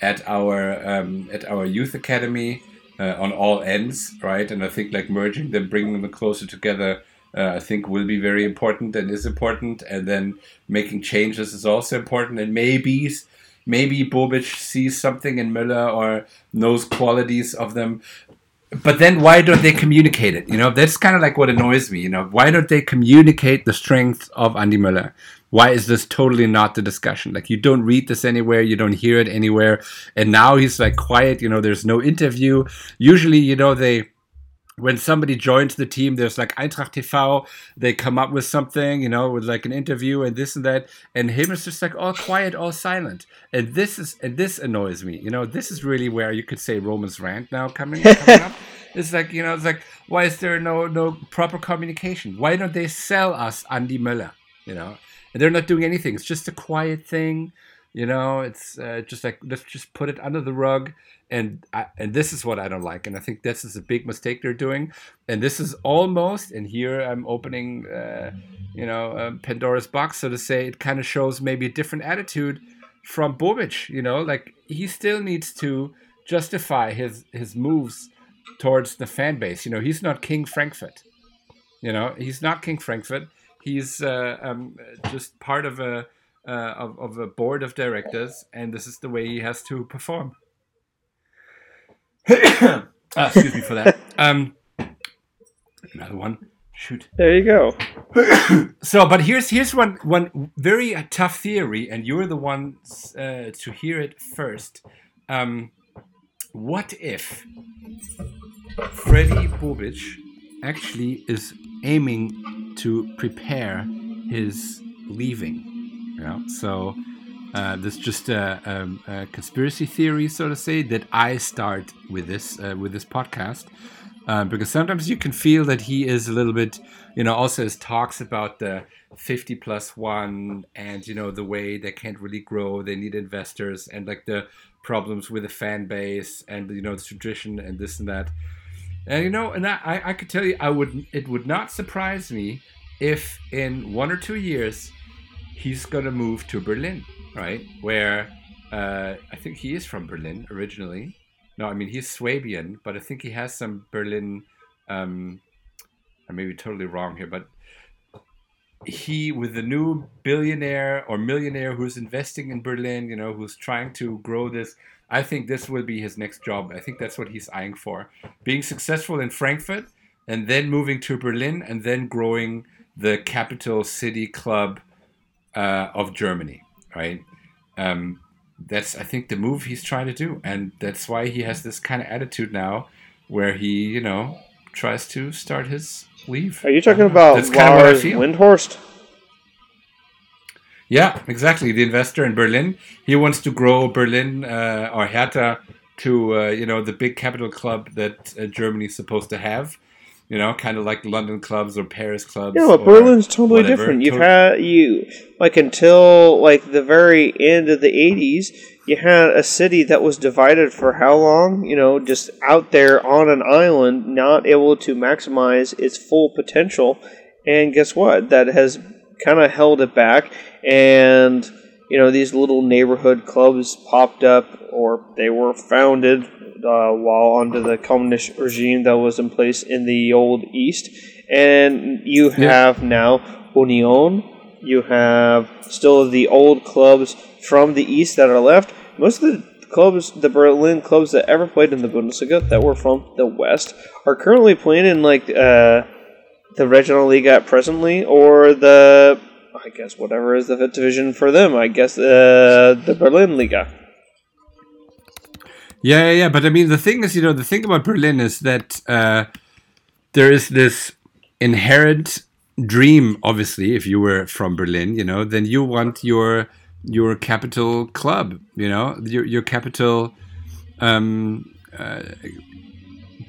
Speaker 2: at our um, at our youth academy uh, on all ends, right? And I think like merging them, bringing them closer together, uh, I think will be very important and is important. And then making changes is also important. And maybe maybe Bobic sees something in Möller or knows qualities of them but then why don't they communicate it? You know, that's kind of like what annoys me. You know, why don't they communicate the strength of Andy Möller? Why is this totally not the discussion? Like, you don't read this anywhere, you don't hear it anywhere, and now he's like quiet. You know, there's no interview. Usually, you know, they when somebody joins the team, there's like Eintracht TV, they come up with something, you know, with like an interview and this and that, and him is just like all quiet, all silent, and this is and this annoys me. You know, this is really where you could say Roman's rant now coming, coming up. It's like you know, it's like why is there no no proper communication? Why don't they sell us Andy Möller? You know, and they're not doing anything. It's just a quiet thing. You know, it's uh, just like let's just put it under the rug and I, and this is what I don't like, and I think this is a big mistake they're doing. And this is almost, and here I'm opening, uh, you know, um, Pandora's box, so to say. It kind of shows maybe a different attitude from Bobic. You know, like he still needs to justify his his moves towards the fan base. You know, he's not King Frankfurt. You know, he's not King Frankfurt. He's uh, um, just part of a uh, of, of a board of directors, and this is the way he has to perform. ah, excuse me for that. Um, another one. Shoot.
Speaker 1: There you go.
Speaker 2: So, but here's here's one one very uh, tough theory, and you're the one uh, to hear it first. Um, what if Freddy Bobic actually is aiming to prepare his leaving. You know, so uh, this just a, a, conspiracy theory, so to say, that I start with this uh, with this podcast. Uh, because sometimes you can feel that he is a little bit, you know, also his talks about the 50 plus one and, you know, the way they can't really grow, they need investors, and like the problems with the fan base and, you know, the tradition and this and that. And, you know, and I, I could tell you, I would, it would not surprise me if in one or two years he's going to move to Berlin, right? Where uh, I think he is from Berlin originally no, I mean he's Swabian, but I think he has some Berlin. Um, I may be totally wrong here, but he with the new billionaire or millionaire who's investing in Berlin, you know, who's trying to grow this. I think this will be his next job. I think that's what he's eyeing for. Being successful in Frankfurt and then moving to Berlin and then growing the capital city club uh, of Germany, right? Um, that's I think the move he's trying to do, and that's why he has this kind of attitude now, where he you know tries to start his leave.
Speaker 1: Are you talking about that's kind Lars of Windhorst?
Speaker 2: Yeah, exactly. The investor in Berlin. He wants to grow Berlin uh, or Hertha to uh, you know the big capital club that uh, Germany is supposed to have you know, kind of like London clubs or Paris clubs.
Speaker 1: Yeah, but Berlin's totally whatever. different. You've had you like until like the very end of the '80s, you had a city that was divided for how long? You know, just out there on an island, not able to maximize its full potential. And guess what? That has kind of held it back. And you know, these little neighborhood clubs popped up, or they were founded uh, while under the communist regime that was in place in the old East. And you have yeah. now Union, you have still the old clubs from the East that are left. Most of the clubs, the Berlin clubs that ever played in the Bundesliga that were from the West, are currently playing in like uh, the regional league at presently, or the I guess whatever is the fifth division for them. I guess uh, the Berlin Liga.
Speaker 2: Yeah, yeah, yeah. But I mean, the thing is, you know, the thing about Berlin is that uh, there is this inherent dream. Obviously, if you were from Berlin, you know, then you want your your capital club. You know, your your capital um, uh,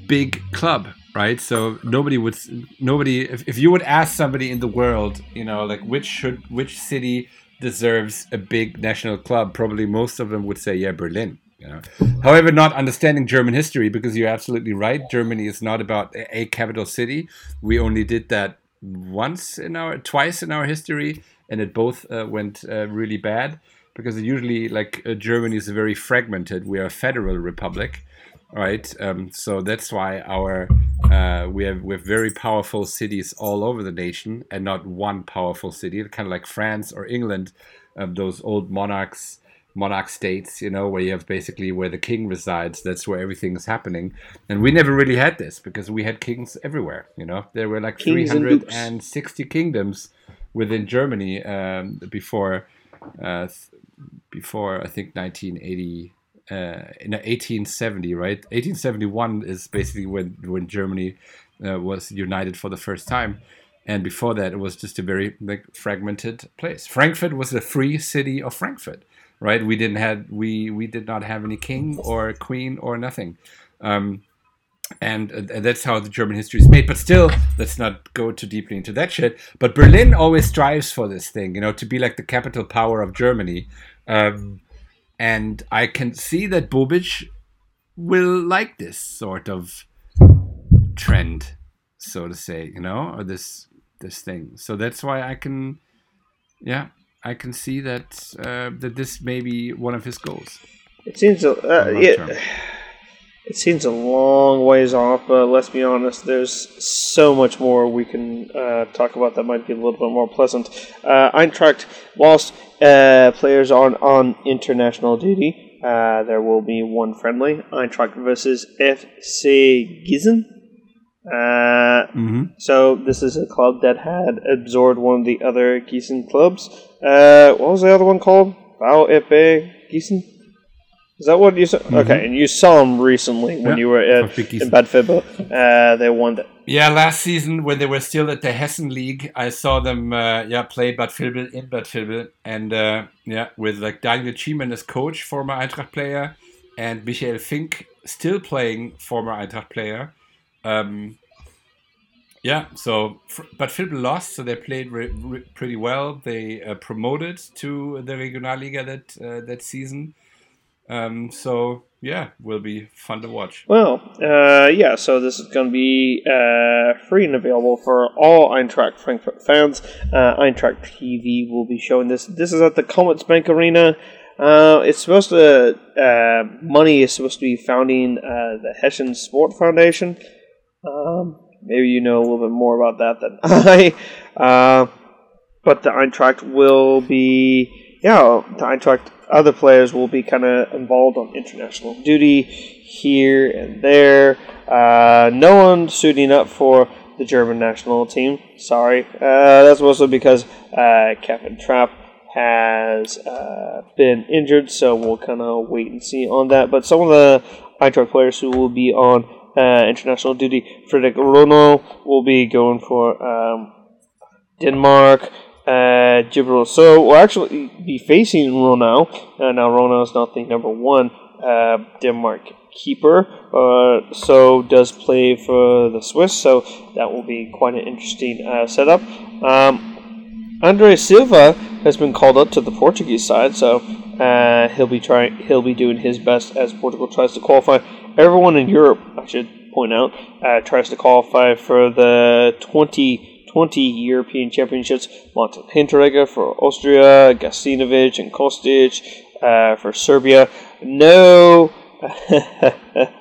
Speaker 2: big club, right? So nobody would nobody if, if you would ask somebody in the world, you know, like which should which city deserves a big national club, probably most of them would say, yeah, Berlin you know. However, not understanding German history, because you're absolutely right. Germany is not about a capital city. We only did that once in our, twice in our history, and it both uh, went uh, really bad. Because usually, like uh, Germany is very fragmented. We are a federal republic, right? Um, so that's why our uh, we have we have very powerful cities all over the nation, and not one powerful city. Kind of like France or England, um, those old monarchs monarch states, you know, where you have basically where the king resides. That's where everything is happening. And we never really had this because we had kings everywhere. You know, there were like kings 360 kingdoms within Germany um, before, uh, before I think 1980. Uh, in 1870, right? 1871 is basically when when Germany uh, was united for the first time, and before that, it was just a very like fragmented place. Frankfurt was the free city of Frankfurt right? We didn't have we we did not have any king or queen or nothing. Um, and that's how the German history is made. But still, let's not go too deeply into that shit. But Berlin always strives for this thing, you know, to be like the capital power of Germany. Um, and I can see that Bobic will like this sort of trend, so to say, you know, or this this thing. So that's why I can, yeah, I can see that uh, that this may be one of his goals.
Speaker 1: It seems uh, it, it seems a long ways off, but let's be honest. There's so much more we can uh, talk about that might be a little bit more pleasant. Uh, Eintracht, whilst uh, players are on, on international duty, uh, there will be one friendly Eintracht versus FC Gießen. Uh, mm-hmm. So this is a club that had absorbed one of the other Gießen clubs. Uh, what was the other one called? Epe Gießen? Is that what you saw? Okay, and you saw them recently when
Speaker 2: Yeah,
Speaker 1: you were at,
Speaker 2: for Big East.
Speaker 1: in Bad Vilbel. Uh, they won that.
Speaker 2: Yeah, last season when they were still at the Hessen League, I saw them uh, yeah play Bad Vilbel in Bad Vilbel, and uh, yeah with like Daniyel Cimen as coach, former Eintracht player, and Michael Fink still playing, former Eintracht player. Um, yeah, so fr- Bad Vilbel lost, so they played re- re- pretty well. They uh, promoted to the Regionalliga that uh, that season. Um, so yeah, will be fun to watch.
Speaker 1: Well, uh, yeah, so this is going to be uh, free and available for all Eintracht Frankfurt fans. Uh, Eintracht TV will be showing this. This is at the Commerzbank Arena. Uh, it's supposed to, uh, money is supposed to be founding uh, the Hessian Sport Foundation. Um, maybe you know a little bit more about that than I. But the Eintracht will be, yeah, the Eintracht other players will be kind of involved on international duty here and there. Uh, no one suiting up for the German national team. Sorry, uh, that's mostly because uh, Captain Trapp has uh, been injured, so we'll kind of wait and see on that. But some of the Eintracht players who will be on uh, international duty, Frederik Rønnow will be going for um, Denmark. Uh, Gibraltar. So we'll actually be facing Rønnow. Uh, now Rønnow is not the number one uh, Denmark keeper, uh, so does play for the Swiss. So that will be quite an interesting uh, setup. Um, Andre Silva has been called up to the Portuguese side, so uh, he'll be trying. He'll be doing his best as Portugal tries to qualify. Everyone in Europe, I should point out, uh, tries to qualify for the 2020 European Championships. Martin Hinteregger for Austria, Gaćinović and Kostic uh, for Serbia. No.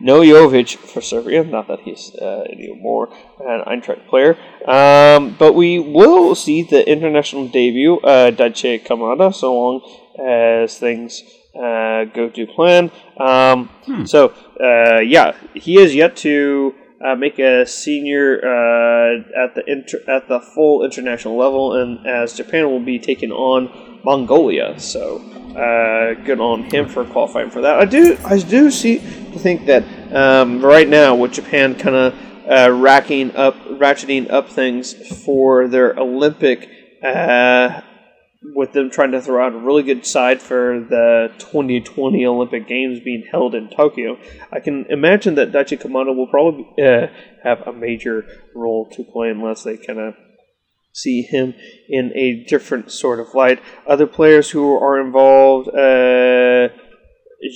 Speaker 1: No Jovic for Serbia, not that he's uh, anymore an Eintracht player. Um, but we will see the international debut, uh, Daichi Kamada, so long as things uh, go to plan. Um, So, uh, yeah, he is yet to uh, make a senior uh, at the inter- at the full international level, and as Japan will be taking on Mongolia, so uh, good on him for qualifying for that. I do I do see think that um, right now with Japan kind of uh, racking up ratcheting up things for their Olympic. Uh, with them trying to throw out a really good side for the 2020 Olympic Games being held in Tokyo, I can imagine that Daichi Kamada will probably uh, have a major role to play unless they kind of see him in a different sort of light. Other players who are involved, uh,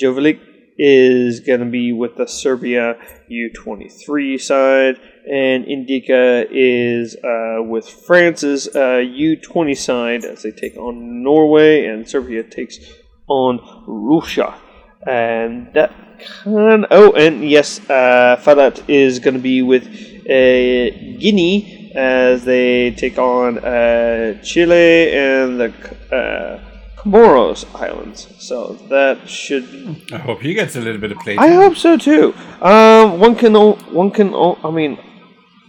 Speaker 1: Joveljic is going to be with the Serbia U23 side, and N'Dicka is uh, with France's uh, U20 side as they take on Norway, and Serbia takes on Russia. And that kind oh, and yes, uh, Fadat is going to be with uh, Guinea as they take on uh, Chile and the uh, Comoros Islands. So that should
Speaker 2: I hope he gets a little bit of play.
Speaker 1: I hope so too. Um, one can o- one can o- I mean,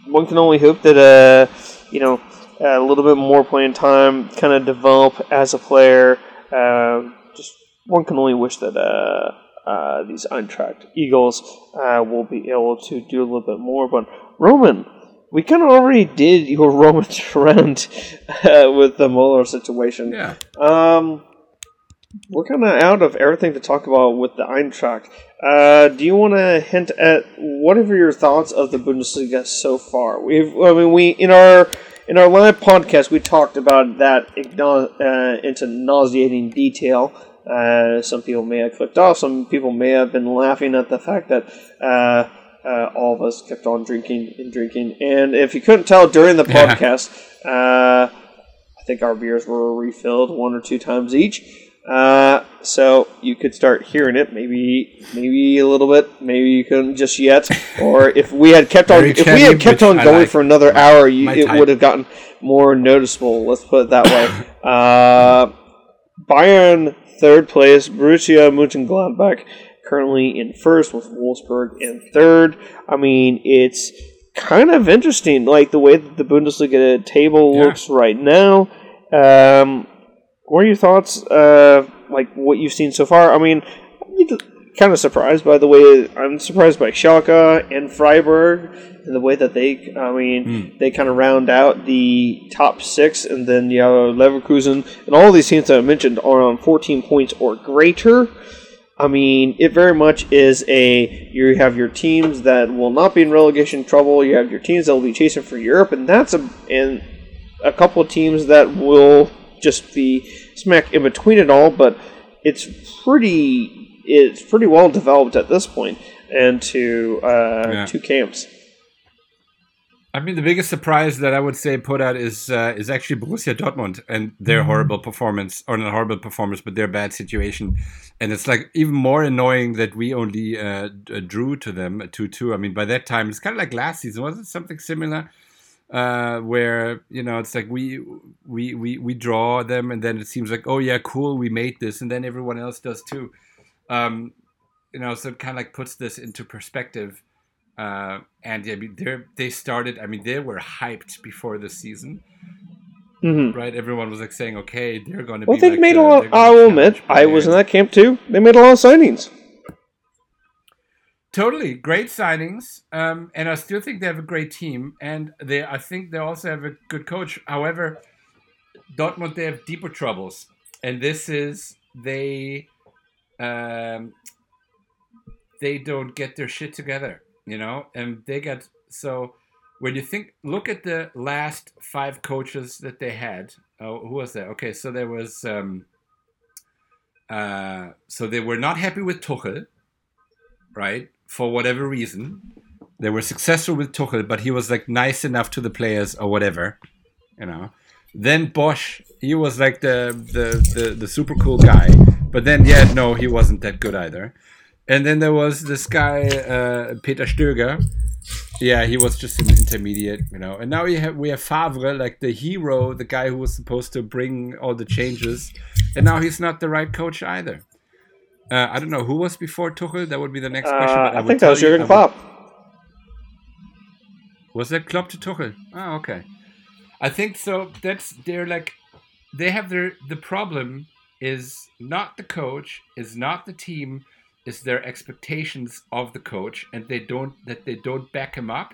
Speaker 1: one can only hope that uh, you know, a little bit more playing time, kind of develop as a player. Uh, just one can only wish that uh, uh, these Eintracht Eagles uh, will be able to do a little bit more. But Roman, we kind of already did your Roman around uh, with the Muller situation.
Speaker 2: Yeah.
Speaker 1: Um, we're kind of out of everything to talk about with the Eintracht. Uh, do you want to hint at whatever your thoughts of the Bundesliga so far? We've, I mean, we in our in our live podcast we talked about that igno- uh, into nauseating detail. Uh, some people may have clicked off. Some people may have been laughing at the fact that. Uh, all of us kept on drinking and drinking, and if you couldn't tell during the podcast, uh, I think our beers were refilled one or two times each. Uh, so you could start hearing it, maybe, maybe a little bit. Maybe you couldn't just yet. Or if we had kept on, if we had kept on going
Speaker 2: like.
Speaker 1: for another hour, you, it
Speaker 2: type.
Speaker 1: would have gotten more noticeable. Let's put it that way. uh, Bayern third place, Borussia Mönchengladbach currently in first with Wolfsburg in third. I mean, it's kind of interesting, like the way that the Bundesliga table
Speaker 2: Yeah.
Speaker 1: looks right now. Um, what are your thoughts? Uh, like what you've seen so far? I mean, kind of surprised by the way I'm surprised by Schalke and Freiburg and the way that they I mean
Speaker 2: Hmm.
Speaker 1: they kind of round out the top six and then you have Leverkusen and all these teams that I mentioned are on 14 points or greater. I mean, it very much is a you have your teams that will not be in relegation trouble. You have your teams that will be chasing for Europe, and that's a and a couple of teams that will just be smack in between it all. But it's pretty it's pretty well developed at this point into uh,
Speaker 2: Yeah.
Speaker 1: two camps.
Speaker 2: I mean, the biggest surprise that I would say put out is uh, is actually Borussia Dortmund and their horrible performance, or not horrible performance, but their bad situation. And it's like even more annoying that we only uh, d- drew to them two two. I mean, by that time, it's kind of like last season. Was it something similar? Uh, where you know it's like we we we we draw them, and then it seems like oh yeah, cool, we made this, and then everyone else does too. Um, you know, so it kind of like puts this into perspective. Uh, and yeah, they they started. I mean, they were hyped before the season,
Speaker 1: hmm
Speaker 2: right? Everyone was like saying, "Okay, they're going to be.
Speaker 1: Well,
Speaker 2: be."
Speaker 1: they
Speaker 2: like
Speaker 1: made
Speaker 2: the-
Speaker 1: a lot. I will admit, I was in that camp too. They made a lot of signings.
Speaker 2: Totally great signings, um, and I still think they have a great team, and they I think they also have a good coach. However, Dortmund they have deeper troubles, and this is they um, they don't get their shit together, you know, and they got so when you think look at the last five coaches that they had. Oh, who was that? Okay, so there was um, uh, so they were not happy with Tuchel right? For whatever reason, they were successful with Tuchel, but he was like nice enough to the players or whatever, you know. Then Bosz, he was like the the the, the super cool guy, but then yeah, no, he wasn't that good either. And then there was this guy uh, Peter Stöger. Yeah, he was just an intermediate, you know. And now we have we have Favre, like the hero, the guy who was supposed to bring all the changes, and now he's not the right coach either. Uh, I don't know who was before Tuchel. That would be the next
Speaker 1: Uh,
Speaker 2: question. but
Speaker 1: I think that was Jurgen
Speaker 2: I
Speaker 1: Klopp.
Speaker 2: Was that Klopp to Tuchel? Oh, okay. I think so. That's they're like they have their the problem is not the coach, is not the team, is their expectations of the coach, and they don't that they don't back him up,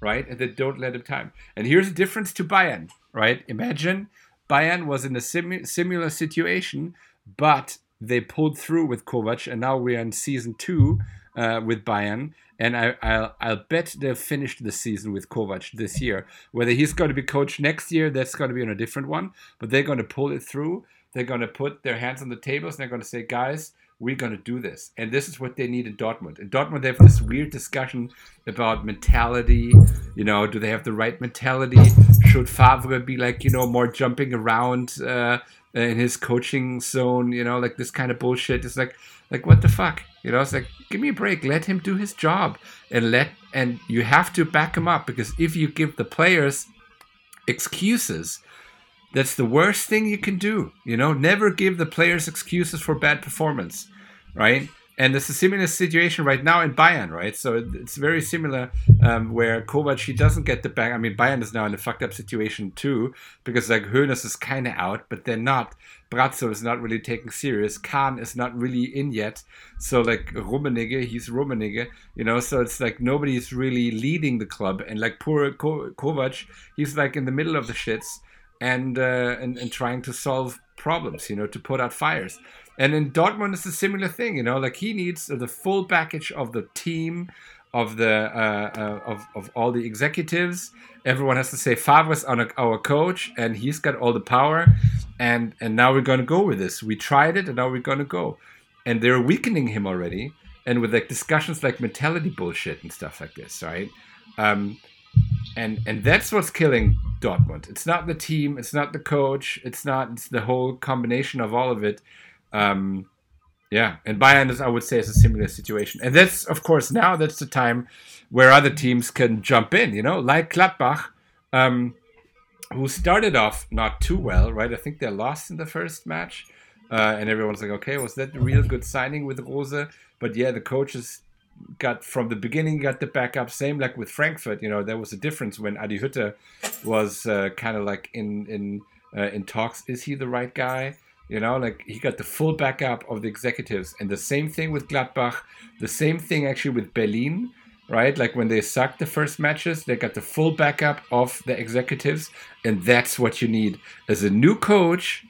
Speaker 2: right? And they don't let him time. And here's the difference to Bayern, right? Imagine Bayern was in a simu- similar situation, but they pulled through with Kovac, and now we're in season two uh, with Bayern. And I, I'll, I'll bet they'll finish the season with Kovac this year. Whether he's going to be coached next year, that's going to be on a different one. But they're going to pull it through. They're going to put their hands on the tables and they're going to say, guys, we're going to do this. And this is what they need in Dortmund. In Dortmund, they have this weird discussion about mentality. You know, do they have the right mentality? Should Favre be like, you know, more jumping around uh, in his coaching zone? You know, like this kind of bullshit. It's like, like what the fuck? You know, it's like, give me a break. Let him do his job, and let and you have to back him up because if you give the players excuses, that's the worst thing you can do. You know, never give the players excuses for bad performance, right? And it's a similar situation right now in Bayern, right? So it's very similar um, where Kovac he doesn't get the back. I mean, Bayern is now in a fucked up situation too because like Hoeneß is kind of out, but they're not. Brazzo is not really taken serious. Kahn is not really in yet. So like Rummenigge, he's Rummenigge, you know. So it's like nobody's really leading the club, and like poor Ko- Kovac, he's like in the middle of the shits and, uh, and and trying to solve problems, you know, to put out fires. And in Dortmund, it's a similar thing, you know, like he needs the full package of the team, of the uh, uh, of of all the executives. Everyone has to say Favre's on our coach, and he's got all the power. And and now we're going to go with this. We tried it, and now we're going to go. And they're weakening him already, and with like discussions like mentality bullshit and stuff like this, right? Um, and and that's what's killing Dortmund. It's not the team, it's not the coach, it's not it's the whole combination of all of it. Um, yeah, and Bayern is, I would say, is a similar situation, and that's of course now that's the time where other teams can jump in. You know, like Gladbach, um, who started off not too well, right? I think they lost in the first match, uh, and everyone's like, okay, was that a real good signing with Rose? But yeah, the coaches got from the beginning got the backup. Same like with Frankfurt, you know, there was a difference when Adi Hütter was uh, kind of like in in uh, in talks. Is he the right guy? You know, like he got the full backup of the executives, and the same thing with Gladbach. The same thing actually with Berlin, right? Like when they sucked the first matches, they got the full backup of the executives, and that's what you need as a new coach.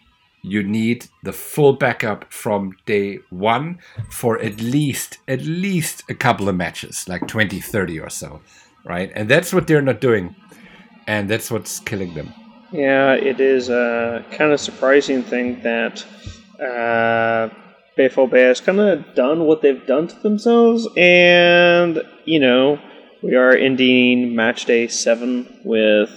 Speaker 2: You need the full backup from day one for at least at least a couple of matches, like 20, 30 or so, right? And that's what they're not doing, and that's what's killing them.
Speaker 1: Yeah, it is a kind of surprising thing that uh, BVB has kind of done what they've done to themselves, and you know we are ending match day seven with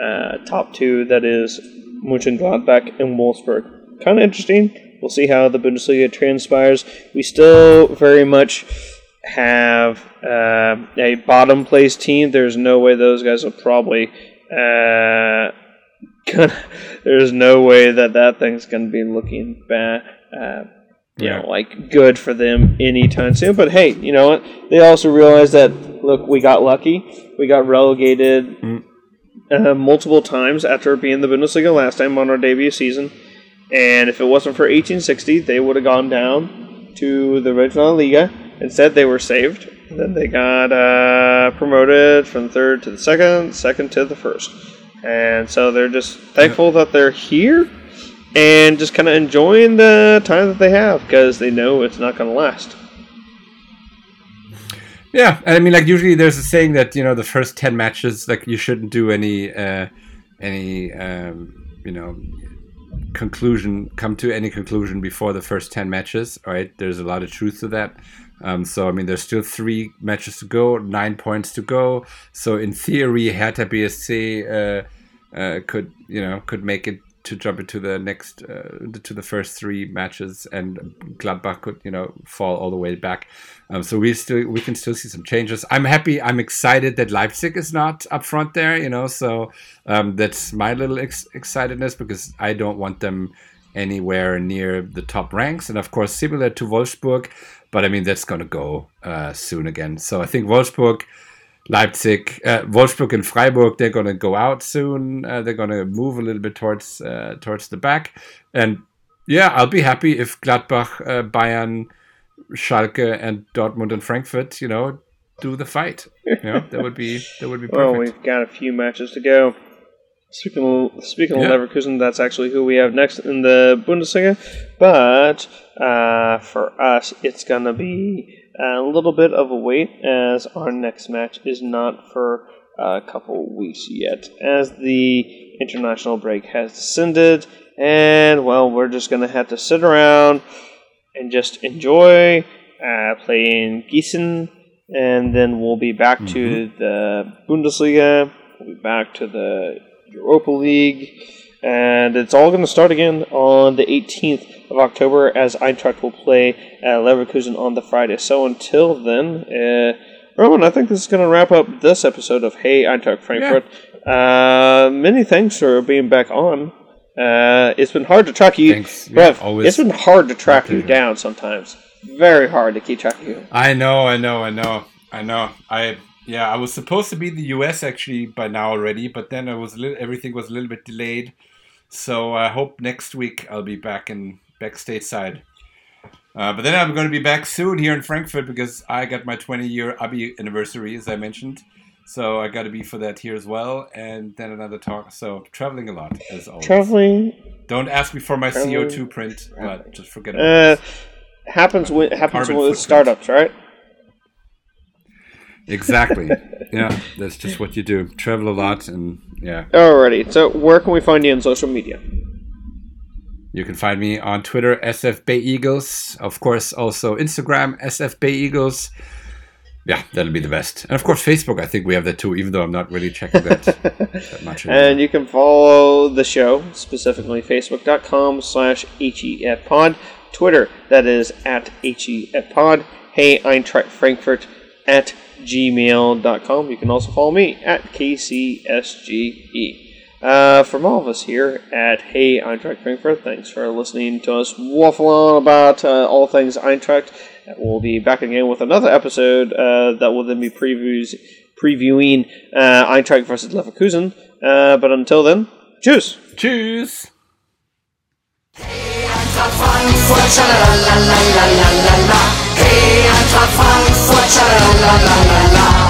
Speaker 1: uh, top two that is Mönchengladbach and Wolfsburg. Kind of interesting. We'll see how the Bundesliga transpires. We still very much have uh, a bottom place team. There's no way those guys will probably. Uh, there's no way that that thing's going to be looking bad. Uh, you
Speaker 2: Yeah.
Speaker 1: know, like good for them anytime soon. But hey, you know what? They also realize that look, we got lucky. We got relegated uh, multiple times after being the Bundesliga last time on our debut season. And if it wasn't for 1860, they would have gone down to the Regional Liga. Instead, they were saved. Then they got uh, promoted from third to the second, second to the first. And so they're just thankful that they're here and just kind of enjoying the time that they have because they know it's not going to last.
Speaker 2: Yeah, I mean, like usually there's a saying that you know the first ten matches, like you shouldn't do any, uh, any, um, you know, conclusion, come to any conclusion before the first ten matches. Right? There's a lot of truth to that. Um, so I mean, there's still three matches to go, nine points to go. So in theory, Hertha BSC uh, uh, could you know could make it to jump into the next uh, to the first three matches, and Gladbach could you know fall all the way back. Um, so we still we can still see some changes. I'm happy. I'm excited that Leipzig is not up front there. You know, so um, that's my little ex- excitedness because I don't want them anywhere near the top ranks. And of course, similar to Wolfsburg, but I mean that's going to go uh, soon again. So I think Wolfsburg. Leipzig, uh, Wolfsburg, and Freiburg, they're going to go out soon. Uh, they're going to move a little bit towards uh, towards the back, and yeah, I'll be happy if Gladbach, uh, Bayern, Schalke, and Dortmund and Frankfurt, you know, do the fight. You know, that would be that would be
Speaker 1: Well, we've got a few matches to go. Speaking of, speaking
Speaker 2: Yeah.
Speaker 1: of Leverkusen, that's actually who we have next in the Bundesliga. But uh, for us, it's going to be a little bit of a wait as our next match is not for a couple weeks yet, as the international break has descended. And, well, we're just going to have to sit around and just enjoy uh, playing Gießen, and then we'll be back to the Bundesliga. We'll be back to the Europa League, and it's all going to start again on the 18th of October as Eintracht will play uh, Leverkusen on the Friday. So until then, uh, Roman, I think this is going to wrap up this episode of Hey Eintracht Frankfurt. Uh, many thanks for being back on. Uh, it's been hard to track you.
Speaker 2: Thanks. Yeah, always
Speaker 1: it's been hard to track you down sometimes. Very hard to keep track of you.
Speaker 2: I know, I know, I know, I know. I yeah, I was supposed to be in the U.S. actually by now already, but then I was a little, everything was a little bit delayed. So I hope next week I'll be back in back stateside. Uh, but then I'm going to be back soon here in Frankfurt because I got my 20 year Abi anniversary, as I mentioned. So I got to be for that here as well, and then another talk. So traveling a lot as always.
Speaker 1: Traveling
Speaker 2: Don't ask me for my
Speaker 1: Traveling.
Speaker 2: CO2 print, but just forget about it.
Speaker 1: uh, happens when happens
Speaker 2: Carbon
Speaker 1: with
Speaker 2: footprint.
Speaker 1: startups, right?
Speaker 2: Exactly. yeah, that's just what you do. Travel a lot, and yeah,
Speaker 1: Alrighty. So where can we find you on social media?
Speaker 2: you can find me on Twitter, SF Bay Eagles. Of course, also Instagram, SF Bay Eagles. Yeah, that'll be the best. And of course, Facebook. I think we have that too, even though I'm not really checking that, that much. anymore.
Speaker 1: And you can follow the show, specifically facebook.com slash HEFpod, Twitter, that is at HEFpod, hey Eintracht Frankfurt at gmail.com. You can also follow me at KCSGE. Uh, from all of us here at Hey Eintracht Frankfurt, thanks for listening to us waffle on about uh, all things Eintracht. We'll be back again with another episode uh, that will then be previews previewing uh, Eintracht versus Leverkusen. Uh, but until then, cheers.
Speaker 2: Cheers.
Speaker 3: Hey, Eintracht Frankfurt, schalalala, la la la schalalala,